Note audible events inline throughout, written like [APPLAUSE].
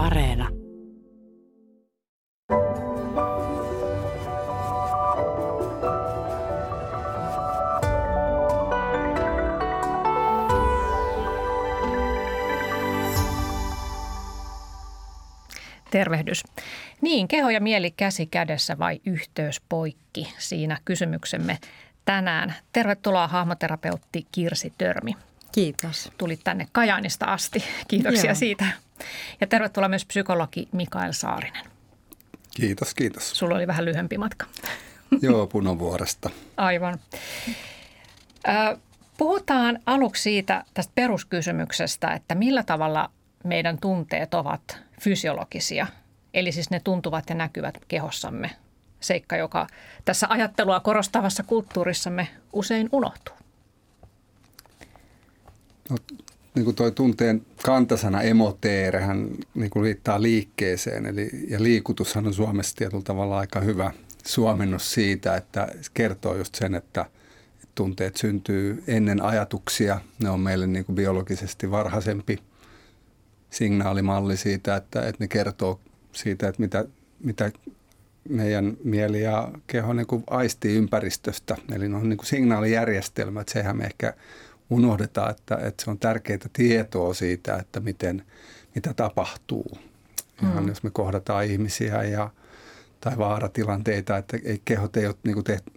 Areena. Tervehdys. Niin, keho ja mieli käsi kädessä vai yhteys poikki? Siinä kysymyksemme tänään. Tervetuloa hahmoterapeutti Kirsi Törmi. Kiitos. Tulit tänne Kajaanista asti. Kiitoksia Joo. siitä. Ja tervetuloa myös psykologi Mikael Saarinen. Kiitos, kiitos. Sulla oli vähän lyhyempi matka. Joo, Punavuoresta. Aivan. Puhutaan aluksi siitä tästä peruskysymyksestä, että millä tavalla meidän tunteet ovat fysiologisia. Eli siis ne tuntuvat ja näkyvät kehossamme. Seikka, joka tässä ajattelua korostavassa kulttuurissamme usein unohtuu. No, niin kuin toi tunteen kantasana emoteerehän niin kuin viittaa liikkeeseen. Eli, ja liikutushan on Suomessa tietyllä tavalla aika hyvä suomennos siitä, että kertoo just sen, että tunteet syntyy ennen ajatuksia. Ne on meille niin kuin biologisesti varhaisempi signaalimalli siitä, että, että ne kertoo siitä, että mitä, mitä meidän mieli ja keho niin kuin aistii ympäristöstä. Eli ne on niin kuin signaalijärjestelmät. Sehän me ehkä unohdetaan, että, että se on tärkeää tietoa siitä, että miten, mitä tapahtuu. Ihan Mm. jos me kohdataan ihmisiä ja, tai vaaratilanteita, että ei, kehot ei ole niin kuin tehty,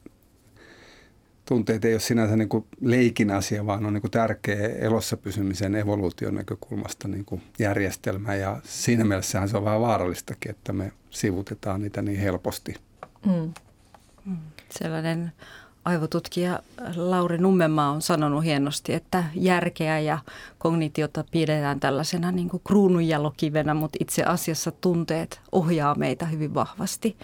tunteet ei ole sinänsä niin kuin leikin asia, vaan on niin kuin tärkeä elossa pysymisen evoluution näkökulmasta niin kuin järjestelmä. Ja siinä mielessähän se on vähän vaarallistakin, että me sivutetaan niitä niin helposti. Mm. Sellainen aivotutkija Lauri Nummenmaa on sanonut hienosti, että järkeä ja kognitiota pidetään tällaisena niin kuin kruununjalokivenä, mutta itse asiassa tunteet ohjaa meitä hyvin vahvasti.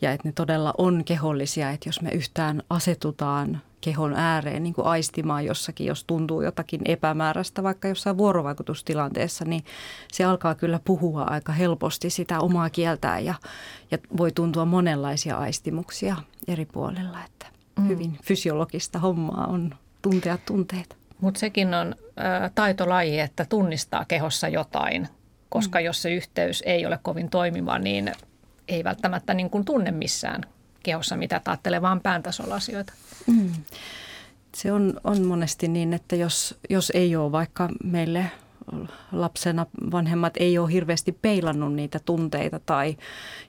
Ja että ne todella on kehollisia, että jos me yhtään asetutaan kehon ääreen niin kuin aistimaan jossakin, jos tuntuu jotakin epämääräistä, vaikka jossain vuorovaikutustilanteessa, niin se alkaa kyllä puhua aika helposti sitä omaa kieltään ja, ja voi tuntua monenlaisia aistimuksia eri puolilla, että Mm. hyvin fysiologista hommaa on tuntea tunteita. Mutta sekin on ö, taitolaji, että tunnistaa kehossa jotain, koska mm. jos se yhteys ei ole kovin toimiva, niin ei välttämättä niin kuin tunne missään kehossa mitä ajattelee, vaan pään tasolla asioita. Mm. Se on, on monesti niin, että jos, jos ei ole vaikka meille lapsena vanhemmat ei ole hirveästi peilannut niitä tunteita tai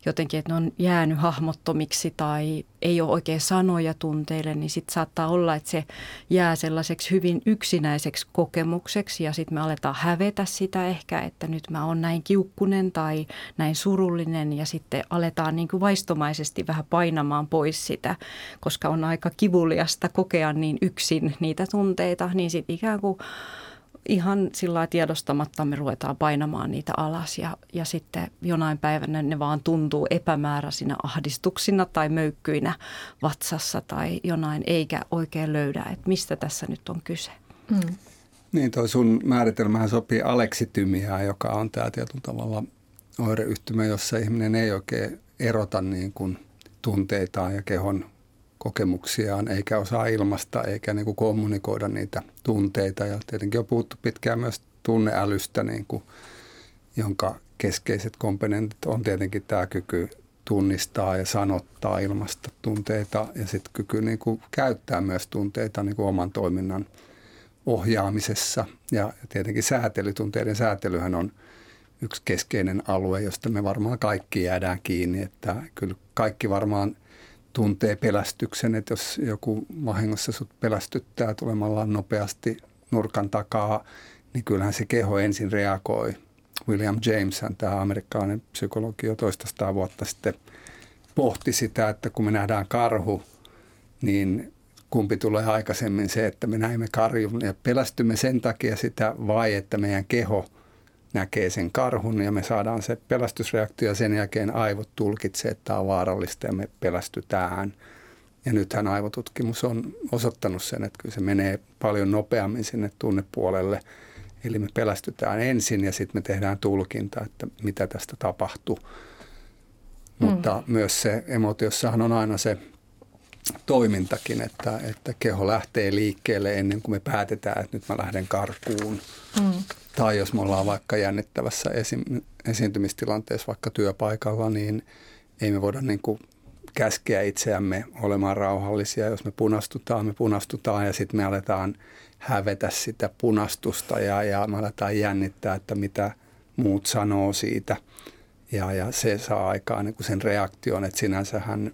jotenkin, että ne on jäänyt hahmottomiksi tai ei ole oikein sanoja tunteille, niin sitten saattaa olla, että se jää sellaiseksi hyvin yksinäiseksi kokemukseksi ja sitten me aletaan hävetä sitä ehkä, että nyt mä oon näin kiukkunen tai näin surullinen ja sitten aletaan niin kuin vaistomaisesti vähän painamaan pois sitä, koska on aika kivuliasta kokea niin yksin niitä tunteita, niin sitten ikään kuin ihan sillä lailla tiedostamatta me ruvetaan painamaan niitä alas ja, ja sitten jonain päivänä ne vaan tuntuu epämääräisinä ahdistuksina tai möykkyinä vatsassa tai jonain, eikä oikein löydä, että mistä tässä nyt on kyse. Mm. Niin, toi sun määritelmähän sopii aleksitymiaan, joka on tämä tietyllä tavalla oireyhtymä, jossa ihminen ei oikein erota niin kuin tunteitaan ja kehon kokemuksiaan, eikä osaa ilmasta, eikä niin kuin kommunikoida niitä tunteita. Ja tietenkin on puhuttu pitkään myös tunneälystä, niin kuin, jonka keskeiset komponentit on tietenkin tämä kyky tunnistaa ja sanottaa, ilmasta tunteita ja sitten kyky niin kuin käyttää myös tunteita niin kuin oman toiminnan ohjaamisessa. Ja tietenkin säätelytunteiden säätelyhän on yksi keskeinen alue, josta me varmaan kaikki jäädään kiinni, että kyllä kaikki varmaan tuntee pelästyksen, että jos joku vahingossa sut pelästyttää tulemalla nopeasti nurkan takaa, niin kyllähän se keho ensin reagoi. William James, tämä amerikkalainen psykologi jo toista vuotta sitten pohti sitä, että kun me nähdään karhu, niin kumpi tulee aikaisemmin se, että me näemme karjun ja pelästymme sen takia sitä vai että meidän keho näkee sen karhun ja me saadaan se pelästysreaktio ja sen jälkeen aivot tulkitsee, että tämä on vaarallista ja me pelästytään. Ja nythän aivotutkimus on osoittanut sen, että kyllä se menee paljon nopeammin sinne tunnepuolelle. Eli me pelästytään ensin ja sitten me tehdään tulkinta, että mitä tästä tapahtuu. Mm. Mutta myös se emotiossahan on aina se toimintakin, että, että keho lähtee liikkeelle ennen kuin me päätetään, että nyt mä lähden karkuun. Mm. Tai jos me ollaan vaikka jännittävässä esi- esiintymistilanteessa vaikka työpaikalla, niin ei me voida niin kuin käskeä itseämme olemaan rauhallisia. Jos me punastutaan, me punastutaan ja sitten me aletaan hävetä sitä punastusta ja, ja me aletaan jännittää, että mitä muut sanoo siitä. Ja, ja se saa aikaan niin sen reaktion, että sinänsähän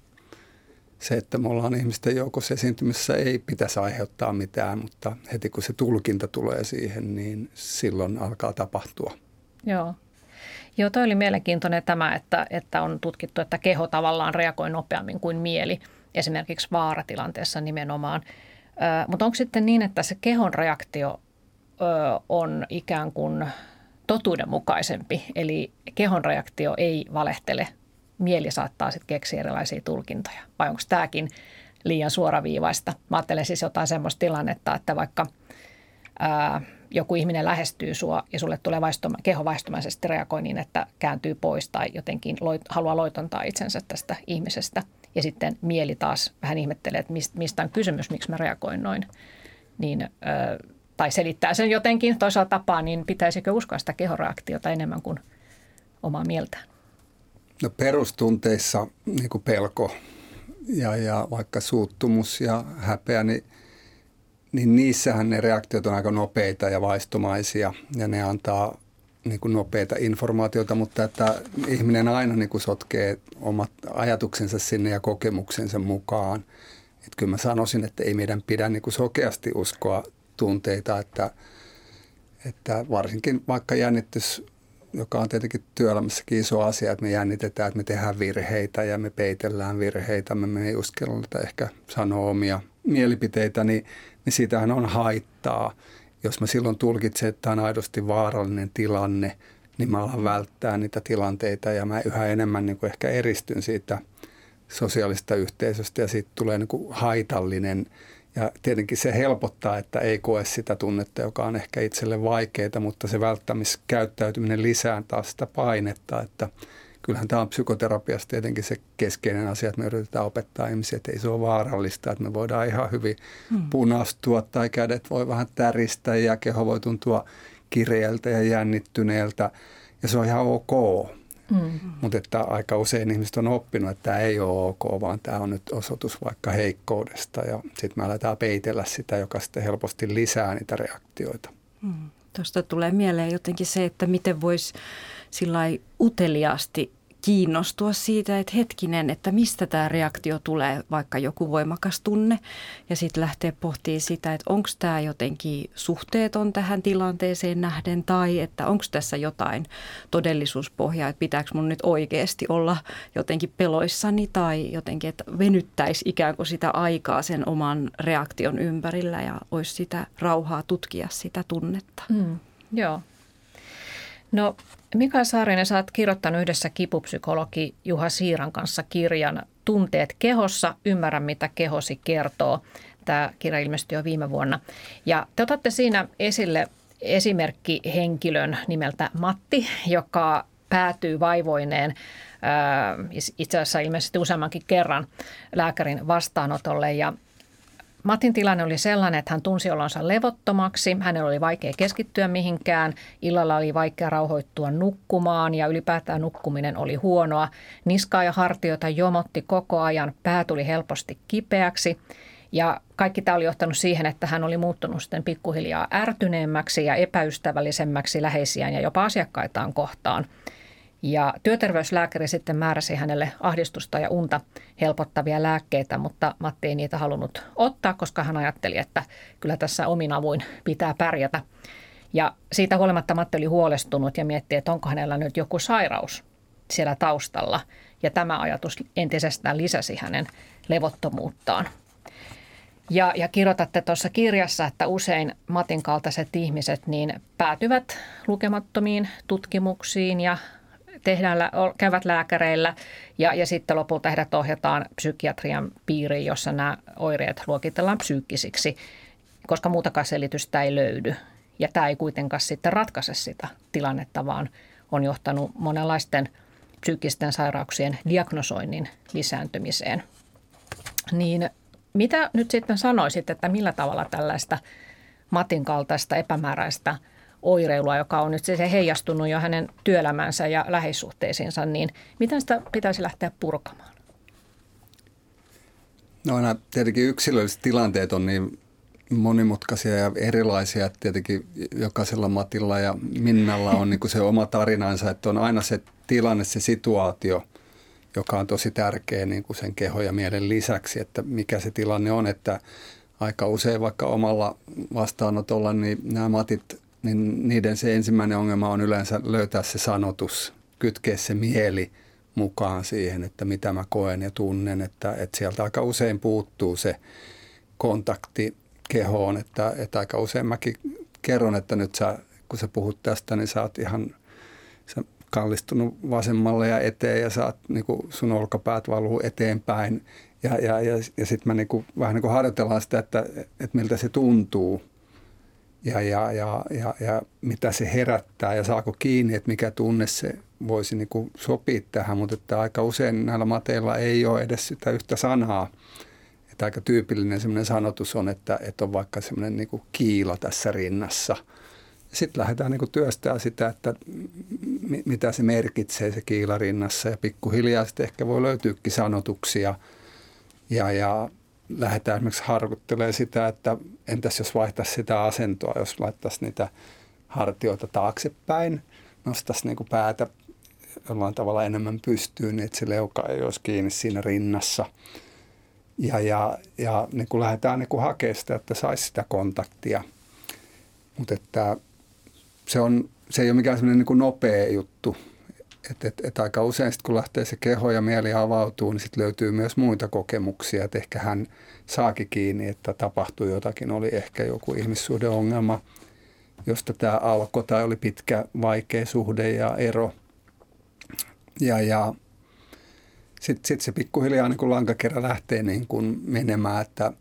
se, että me ollaan ihmisten joukossa esiintymisessä ei pitäisi aiheuttaa mitään, mutta heti kun se tulkinta tulee siihen, niin silloin alkaa tapahtua. Joo. Joo, toi oli mielenkiintoinen tämä, että, että on tutkittu, että keho tavallaan reagoi nopeammin kuin mieli, esimerkiksi vaaratilanteessa nimenomaan. Ö, mutta onko sitten niin, että se kehon reaktio ö, on ikään kuin totuudenmukaisempi, eli kehon reaktio ei valehtele, mieli saattaa sitten keksiä erilaisia tulkintoja, vai onko tämäkin liian suoraviivaista? Mä ajattelen siis jotain semmoista tilannetta, että vaikka ää, joku ihminen lähestyy sua ja sulle tulee vaistoma, keho vaistomaisesti reagoi niin, että kääntyy pois tai jotenkin loit, haluaa loitontaa itsensä tästä ihmisestä. Ja sitten mieli taas vähän ihmettelee, että mistä on kysymys, miksi mä reagoin noin. Niin, tai selittää sen jotenkin toisella tapaa, niin pitäisikö uskoa sitä kehoreaktiota enemmän kuin omaa mieltään? No perustunteissa niin kuin pelko ja, ja vaikka suuttumus ja häpeä, niin – niin niissähän ne reaktiot on aika nopeita ja vaistomaisia ja ne antaa niin kuin nopeita informaatiota, mutta että ihminen aina niin kuin sotkee omat ajatuksensa sinne ja kokemuksensa mukaan. Että kyllä mä sanoisin, että ei meidän pidä niin kuin sokeasti uskoa tunteita, että, että varsinkin vaikka jännitys, joka on tietenkin työelämässäkin iso asia, että me jännitetään, että me tehdään virheitä ja me peitellään virheitä, me ei uskalleta ehkä sanoa omia mielipiteitä, niin niin siitähän on haittaa. Jos mä silloin tulkitsen, että tämä on aidosti vaarallinen tilanne, niin mä alan välttää niitä tilanteita ja mä yhä enemmän niin kuin ehkä eristyn siitä sosiaalista yhteisöstä ja siitä tulee niin kuin haitallinen. Ja tietenkin se helpottaa, että ei koe sitä tunnetta, joka on ehkä itselle vaikeaa, mutta se välttämiskäyttäytyminen lisää taas sitä painetta, että – kyllähän tämä on psykoterapiassa tietenkin se keskeinen asia, että me yritetään opettaa ihmisiä, että ei se ole vaarallista, että me voidaan ihan hyvin hmm. punastua tai kädet voi vähän täristä ja keho voi tuntua kireältä ja jännittyneeltä ja se on ihan ok. Mm. Mutta että aika usein ihmiset on oppinut, että tämä ei ole ok, vaan tämä on nyt osoitus vaikka heikkoudesta ja sitten me aletaan peitellä sitä, joka sitten helposti lisää niitä reaktioita. Mm. Tuosta tulee mieleen jotenkin se, että miten voisi sillä uteliaasti kiinnostua siitä, että hetkinen, että mistä tämä reaktio tulee, vaikka joku voimakas tunne, ja sitten lähtee pohtimaan sitä, että onko tämä jotenkin suhteeton tähän tilanteeseen nähden, tai että onko tässä jotain todellisuuspohjaa, että pitääkö mun nyt oikeasti olla jotenkin peloissani, tai jotenkin, että venyttäisi ikään kuin sitä aikaa sen oman reaktion ympärillä, ja olisi sitä rauhaa tutkia sitä tunnetta. Mm, joo. No Mika Saarinen, sä oot kirjoittanut yhdessä kipupsykologi Juha Siiran kanssa kirjan Tunteet kehossa, ymmärrä mitä kehosi kertoo. Tämä kirja ilmestyi jo viime vuonna. Ja te otatte siinä esille esimerkkihenkilön nimeltä Matti, joka päätyy vaivoineen itse asiassa ilmeisesti useammankin kerran lääkärin vastaanotolle ja Matin tilanne oli sellainen, että hän tunsi olonsa levottomaksi, hänellä oli vaikea keskittyä mihinkään, illalla oli vaikea rauhoittua nukkumaan ja ylipäätään nukkuminen oli huonoa. Niskaa ja hartioita jomotti koko ajan, pää tuli helposti kipeäksi. Ja kaikki tämä oli johtanut siihen, että hän oli muuttunut sitten pikkuhiljaa ärtyneemmäksi ja epäystävällisemmäksi läheisiään ja jopa asiakkaitaan kohtaan – ja työterveyslääkäri sitten määräsi hänelle ahdistusta ja unta helpottavia lääkkeitä, mutta Matti ei niitä halunnut ottaa, koska hän ajatteli, että kyllä tässä omin avuin pitää pärjätä. Ja siitä huolimatta Matti oli huolestunut ja mietti, että onko hänellä nyt joku sairaus siellä taustalla. Ja tämä ajatus entisestään lisäsi hänen levottomuuttaan. Ja, ja kirjoitatte tuossa kirjassa, että usein Matin kaltaiset ihmiset niin päätyvät lukemattomiin tutkimuksiin ja tehdään, käyvät lääkäreillä ja, ja sitten lopulta heidät ohjataan psykiatrian piiriin, jossa nämä oireet luokitellaan psyykkisiksi, koska muutakaan selitystä ei löydy. Ja tämä ei kuitenkaan sitten ratkaise sitä tilannetta, vaan on johtanut monenlaisten psyykkisten sairauksien diagnosoinnin lisääntymiseen. Niin mitä nyt sitten sanoisit, että millä tavalla tällaista Matin kaltaista epämääräistä oireilua, joka on nyt se heijastunut jo hänen työelämänsä ja läheissuhteisiinsa, niin miten sitä pitäisi lähteä purkamaan? No aina tietenkin yksilölliset tilanteet on niin monimutkaisia ja erilaisia. Että tietenkin jokaisella Matilla ja Minnalla on niin kuin se oma tarinansa, että on aina se tilanne, se situaatio, joka on tosi tärkeä niin kuin sen keho ja mielen lisäksi, että mikä se tilanne on, että aika usein vaikka omalla vastaanotolla, niin nämä matit, niin niiden se ensimmäinen ongelma on yleensä löytää se sanotus, kytkeä se mieli mukaan siihen, että mitä mä koen ja tunnen, että, että sieltä aika usein puuttuu se kontakti kehoon, että, että aika usein mäkin kerron, että nyt sä, kun sä puhut tästä, niin sä oot ihan sä kallistunut vasemmalle ja eteen ja saat, niin kuin sun olkapäät valuu eteenpäin. Ja, ja, ja, ja sitten mä niin kuin, vähän niin kuin harjoitellaan sitä, että, että miltä se tuntuu ja, ja, ja, ja, ja mitä se herättää ja saako kiinni, että mikä tunne se voisi niin kuin sopia tähän, mutta että aika usein näillä mateilla ei ole edes sitä yhtä sanaa. Että aika tyypillinen semmoinen sanotus on, että, että on vaikka semmoinen niin kuin kiila tässä rinnassa. Sitten lähdetään niin kuin työstää sitä, että mitä se merkitsee se kiila rinnassa ja pikkuhiljaa sitten ehkä voi löytyykin sanotuksia ja, ja lähdetään esimerkiksi harkuttelemaan sitä, että entäs jos vaihtaisi sitä asentoa, jos laittaisi niitä hartioita taaksepäin, nostaisi niin kuin päätä jollain tavalla enemmän pystyyn, niin että se leuka ei olisi kiinni siinä rinnassa. Ja, ja, ja niin kuin lähdetään niin kuin hakemaan sitä, että saisi sitä kontaktia. Mutta että se, on, se ei ole mikään niin nopea juttu. Että et, et aika usein sit, kun lähtee se keho ja mieli avautuu, niin sitten löytyy myös muita kokemuksia. Että ehkä hän saakin kiinni, että tapahtui jotakin. Oli ehkä joku ihmissuhdeongelma, josta tämä alkoi tai oli pitkä vaikea suhde ja ero – ja, ja sitten sit se pikkuhiljaa niin kuin lankakerä lähtee niin kuin menemään, että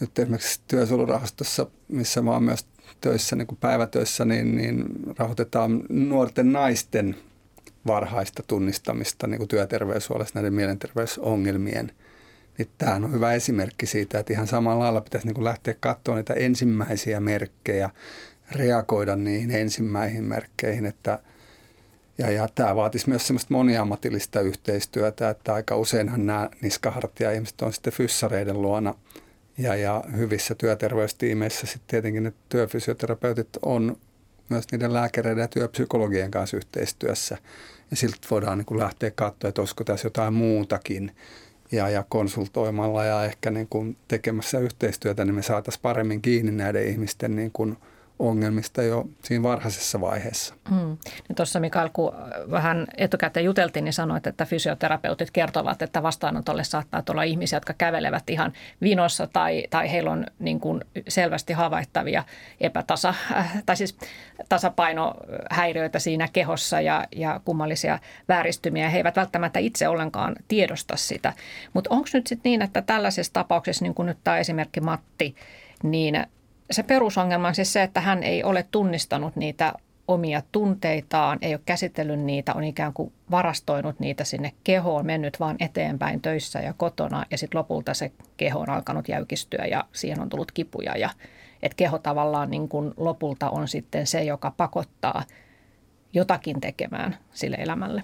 nyt esimerkiksi työsuojelurahastossa, missä mä oon myös töissä, niin päivätöissä, niin, niin rahoitetaan nuorten naisten varhaista tunnistamista niin kuin työterveyshuolessa näiden mielenterveysongelmien. Niin tämähän on hyvä esimerkki siitä, että ihan samalla lailla pitäisi niin kuin lähteä katsomaan niitä ensimmäisiä merkkejä, reagoida niihin ensimmäisiin merkkeihin, että – ja, ja tämä vaatisi myös semmoista moniammatillista yhteistyötä, että aika useinhan nämä niskahartia ihmiset on sitten fyssareiden luona ja, ja hyvissä työterveystiimeissä sitten tietenkin ne työfysioterapeutit on myös niiden lääkäreiden ja työpsykologien kanssa yhteistyössä. Ja siltä voidaan niin kuin lähteä katsoa, että olisiko tässä jotain muutakin. Ja, ja konsultoimalla ja ehkä niin kuin tekemässä yhteistyötä, niin me saataisiin paremmin kiinni näiden ihmisten niin kuin – ongelmista jo siinä varhaisessa vaiheessa. Mm. Niin Tuossa Mikael, kun vähän etukäteen juteltiin, niin sanoit, että fysioterapeutit kertovat, että vastaanotolle saattaa tulla ihmisiä, jotka kävelevät ihan vinossa tai, tai heillä on niin kuin selvästi havaittavia epätasa, äh, tai siis tasapainohäiriöitä siinä kehossa ja, ja kummallisia vääristymiä. He eivät välttämättä itse ollenkaan tiedosta sitä. Mutta onko nyt sitten niin, että tällaisessa tapauksessa, niin kuin nyt tämä esimerkki Matti, niin se perusongelma on siis se, että hän ei ole tunnistanut niitä omia tunteitaan, ei ole käsitellyt niitä, on ikään kuin varastoinut niitä sinne kehoon, mennyt vaan eteenpäin töissä ja kotona ja sitten lopulta se keho on alkanut jäykistyä ja siihen on tullut kipuja ja että keho tavallaan niin kuin lopulta on sitten se, joka pakottaa jotakin tekemään sille elämälle.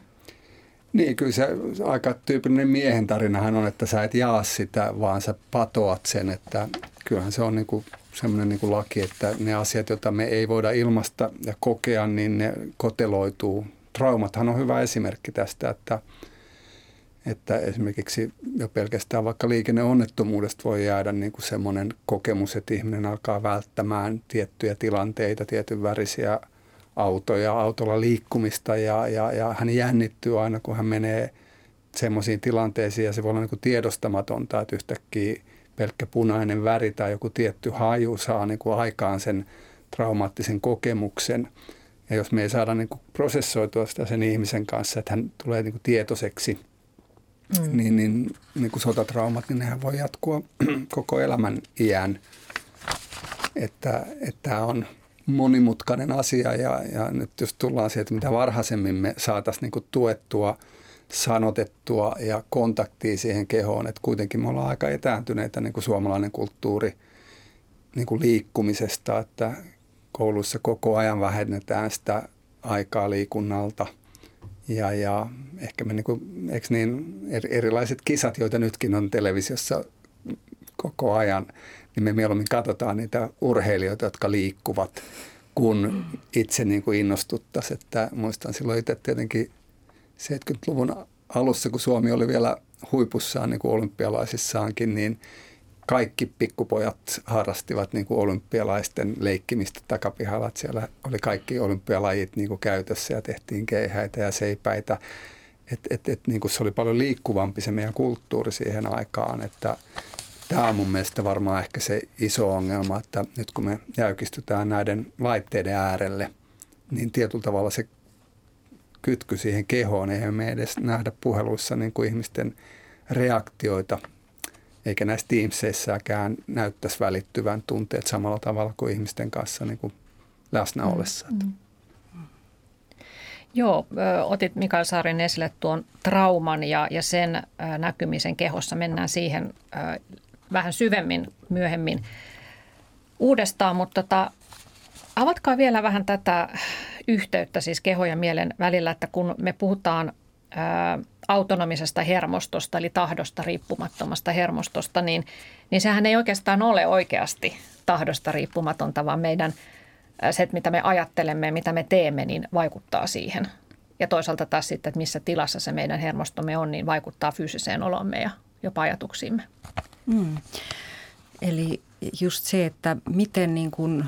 Niin, kyllä se aika tyypillinen miehen tarinahan on, että sä et jaa sitä, vaan sä patoat sen, että kyllähän se on niin kuin semmoinen niin laki, että ne asiat, joita me ei voida ilmasta ja kokea, niin ne koteloituu. Traumathan on hyvä esimerkki tästä, että, että esimerkiksi jo pelkästään vaikka liikenneonnettomuudesta voi jäädä niin kuin semmoinen kokemus, että ihminen alkaa välttämään tiettyjä tilanteita, tietyn värisiä autoja, autolla liikkumista ja, ja, ja hän jännittyy aina, kun hän menee semmoisiin tilanteisiin ja se voi olla niin kuin tiedostamatonta, että yhtäkkiä pelkkä punainen väri tai joku tietty haju saa niin kuin aikaan sen traumaattisen kokemuksen. Ja jos me ei saada niin kuin prosessoitua sitä sen ihmisen kanssa, että hän tulee niin kuin tietoiseksi, mm. niin, niin, niin kuin sotatraumat, niin nehän voi jatkua [CLEARS THROAT] koko elämän iän. Että, että tämä on monimutkainen asia ja, ja nyt jos tullaan siihen, että mitä varhaisemmin me saataisiin niin tuettua – sanotettua ja kontaktia siihen kehoon, että kuitenkin me ollaan aika etääntyneitä niin kuin suomalainen kulttuuri niin kuin liikkumisesta, että koulussa koko ajan vähennetään sitä aikaa liikunnalta. Ja, ja ehkä me niin kuin, eikö niin, erilaiset kisat, joita nytkin on televisiossa koko ajan, niin me mieluummin katsotaan niitä urheilijoita, jotka liikkuvat, kun itse niin kuin innostuttaisiin. Että muistan silloin itse tietenkin 70-luvun alussa, kun Suomi oli vielä huipussaan niin kuin olympialaisissaankin, niin kaikki pikkupojat harrastivat niin kuin olympialaisten leikkimistä takapihalla. Että siellä oli kaikki olympialajit niin kuin käytössä ja tehtiin keihäitä ja seipäitä. Et, et, et, niin kuin se oli paljon liikkuvampi se meidän kulttuuri siihen aikaan, että Tämä on mun mielestä varmaan ehkä se iso ongelma, että nyt kun me jäykistytään näiden laitteiden äärelle, niin tietyllä tavalla se kytky siihen kehoon, eihän me edes nähdä puheluissa niin kuin ihmisten reaktioita, eikä näissä Teamseissäkään näyttäisi välittyvän tunteet samalla tavalla kuin ihmisten kanssa niin kuin läsnä mm, ollessa. Mm. Joo, otit Mikael Saarin esille tuon trauman ja, ja sen näkymisen kehossa. Mennään siihen vähän syvemmin myöhemmin uudestaan, mutta tota, avatkaa vielä vähän tätä yhteyttä siis keho ja mielen välillä, että kun me puhutaan autonomisesta hermostosta, eli tahdosta riippumattomasta hermostosta, niin, niin sehän ei oikeastaan ole oikeasti tahdosta riippumatonta, vaan meidän se, mitä me ajattelemme, mitä me teemme, niin vaikuttaa siihen. Ja toisaalta taas sitten, että missä tilassa se meidän hermostomme on, niin vaikuttaa fyysiseen olomme ja jopa ajatuksiimme. Mm. Eli just se, että miten, niin kuin,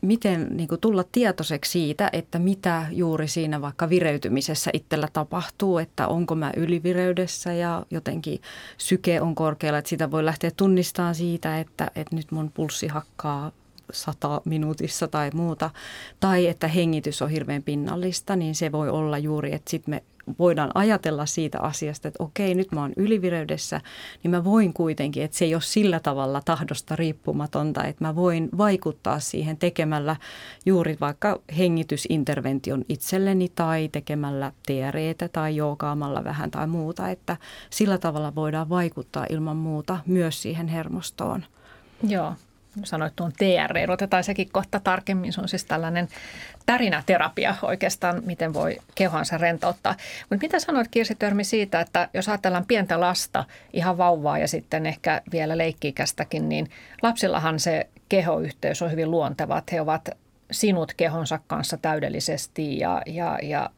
miten niin kuin tulla tietoiseksi siitä, että mitä juuri siinä vaikka vireytymisessä itsellä tapahtuu, että onko mä ylivireydessä ja jotenkin syke on korkealla, että sitä voi lähteä tunnistamaan siitä, että, että nyt mun pulssi hakkaa sata minuutissa tai muuta, tai että hengitys on hirveän pinnallista, niin se voi olla juuri, että sitten me voidaan ajatella siitä asiasta, että okei, nyt mä oon ylivireydessä, niin mä voin kuitenkin, että se ei ole sillä tavalla tahdosta riippumatonta, että mä voin vaikuttaa siihen tekemällä juuri vaikka hengitysintervention itselleni tai tekemällä TREtä tai joogaamalla vähän tai muuta, että sillä tavalla voidaan vaikuttaa ilman muuta myös siihen hermostoon. Joo, sanoit tuon TR, otetaan sekin kohta tarkemmin. Se on siis tällainen tärinäterapia oikeastaan, miten voi kehonsa rentouttaa. Mutta mitä sanoit Kirsi Törmi siitä, että jos ajatellaan pientä lasta, ihan vauvaa ja sitten ehkä vielä leikkiikästäkin, niin lapsillahan se kehoyhteys on hyvin luonteva, että he ovat sinut kehonsa kanssa täydellisesti ja, ja, ja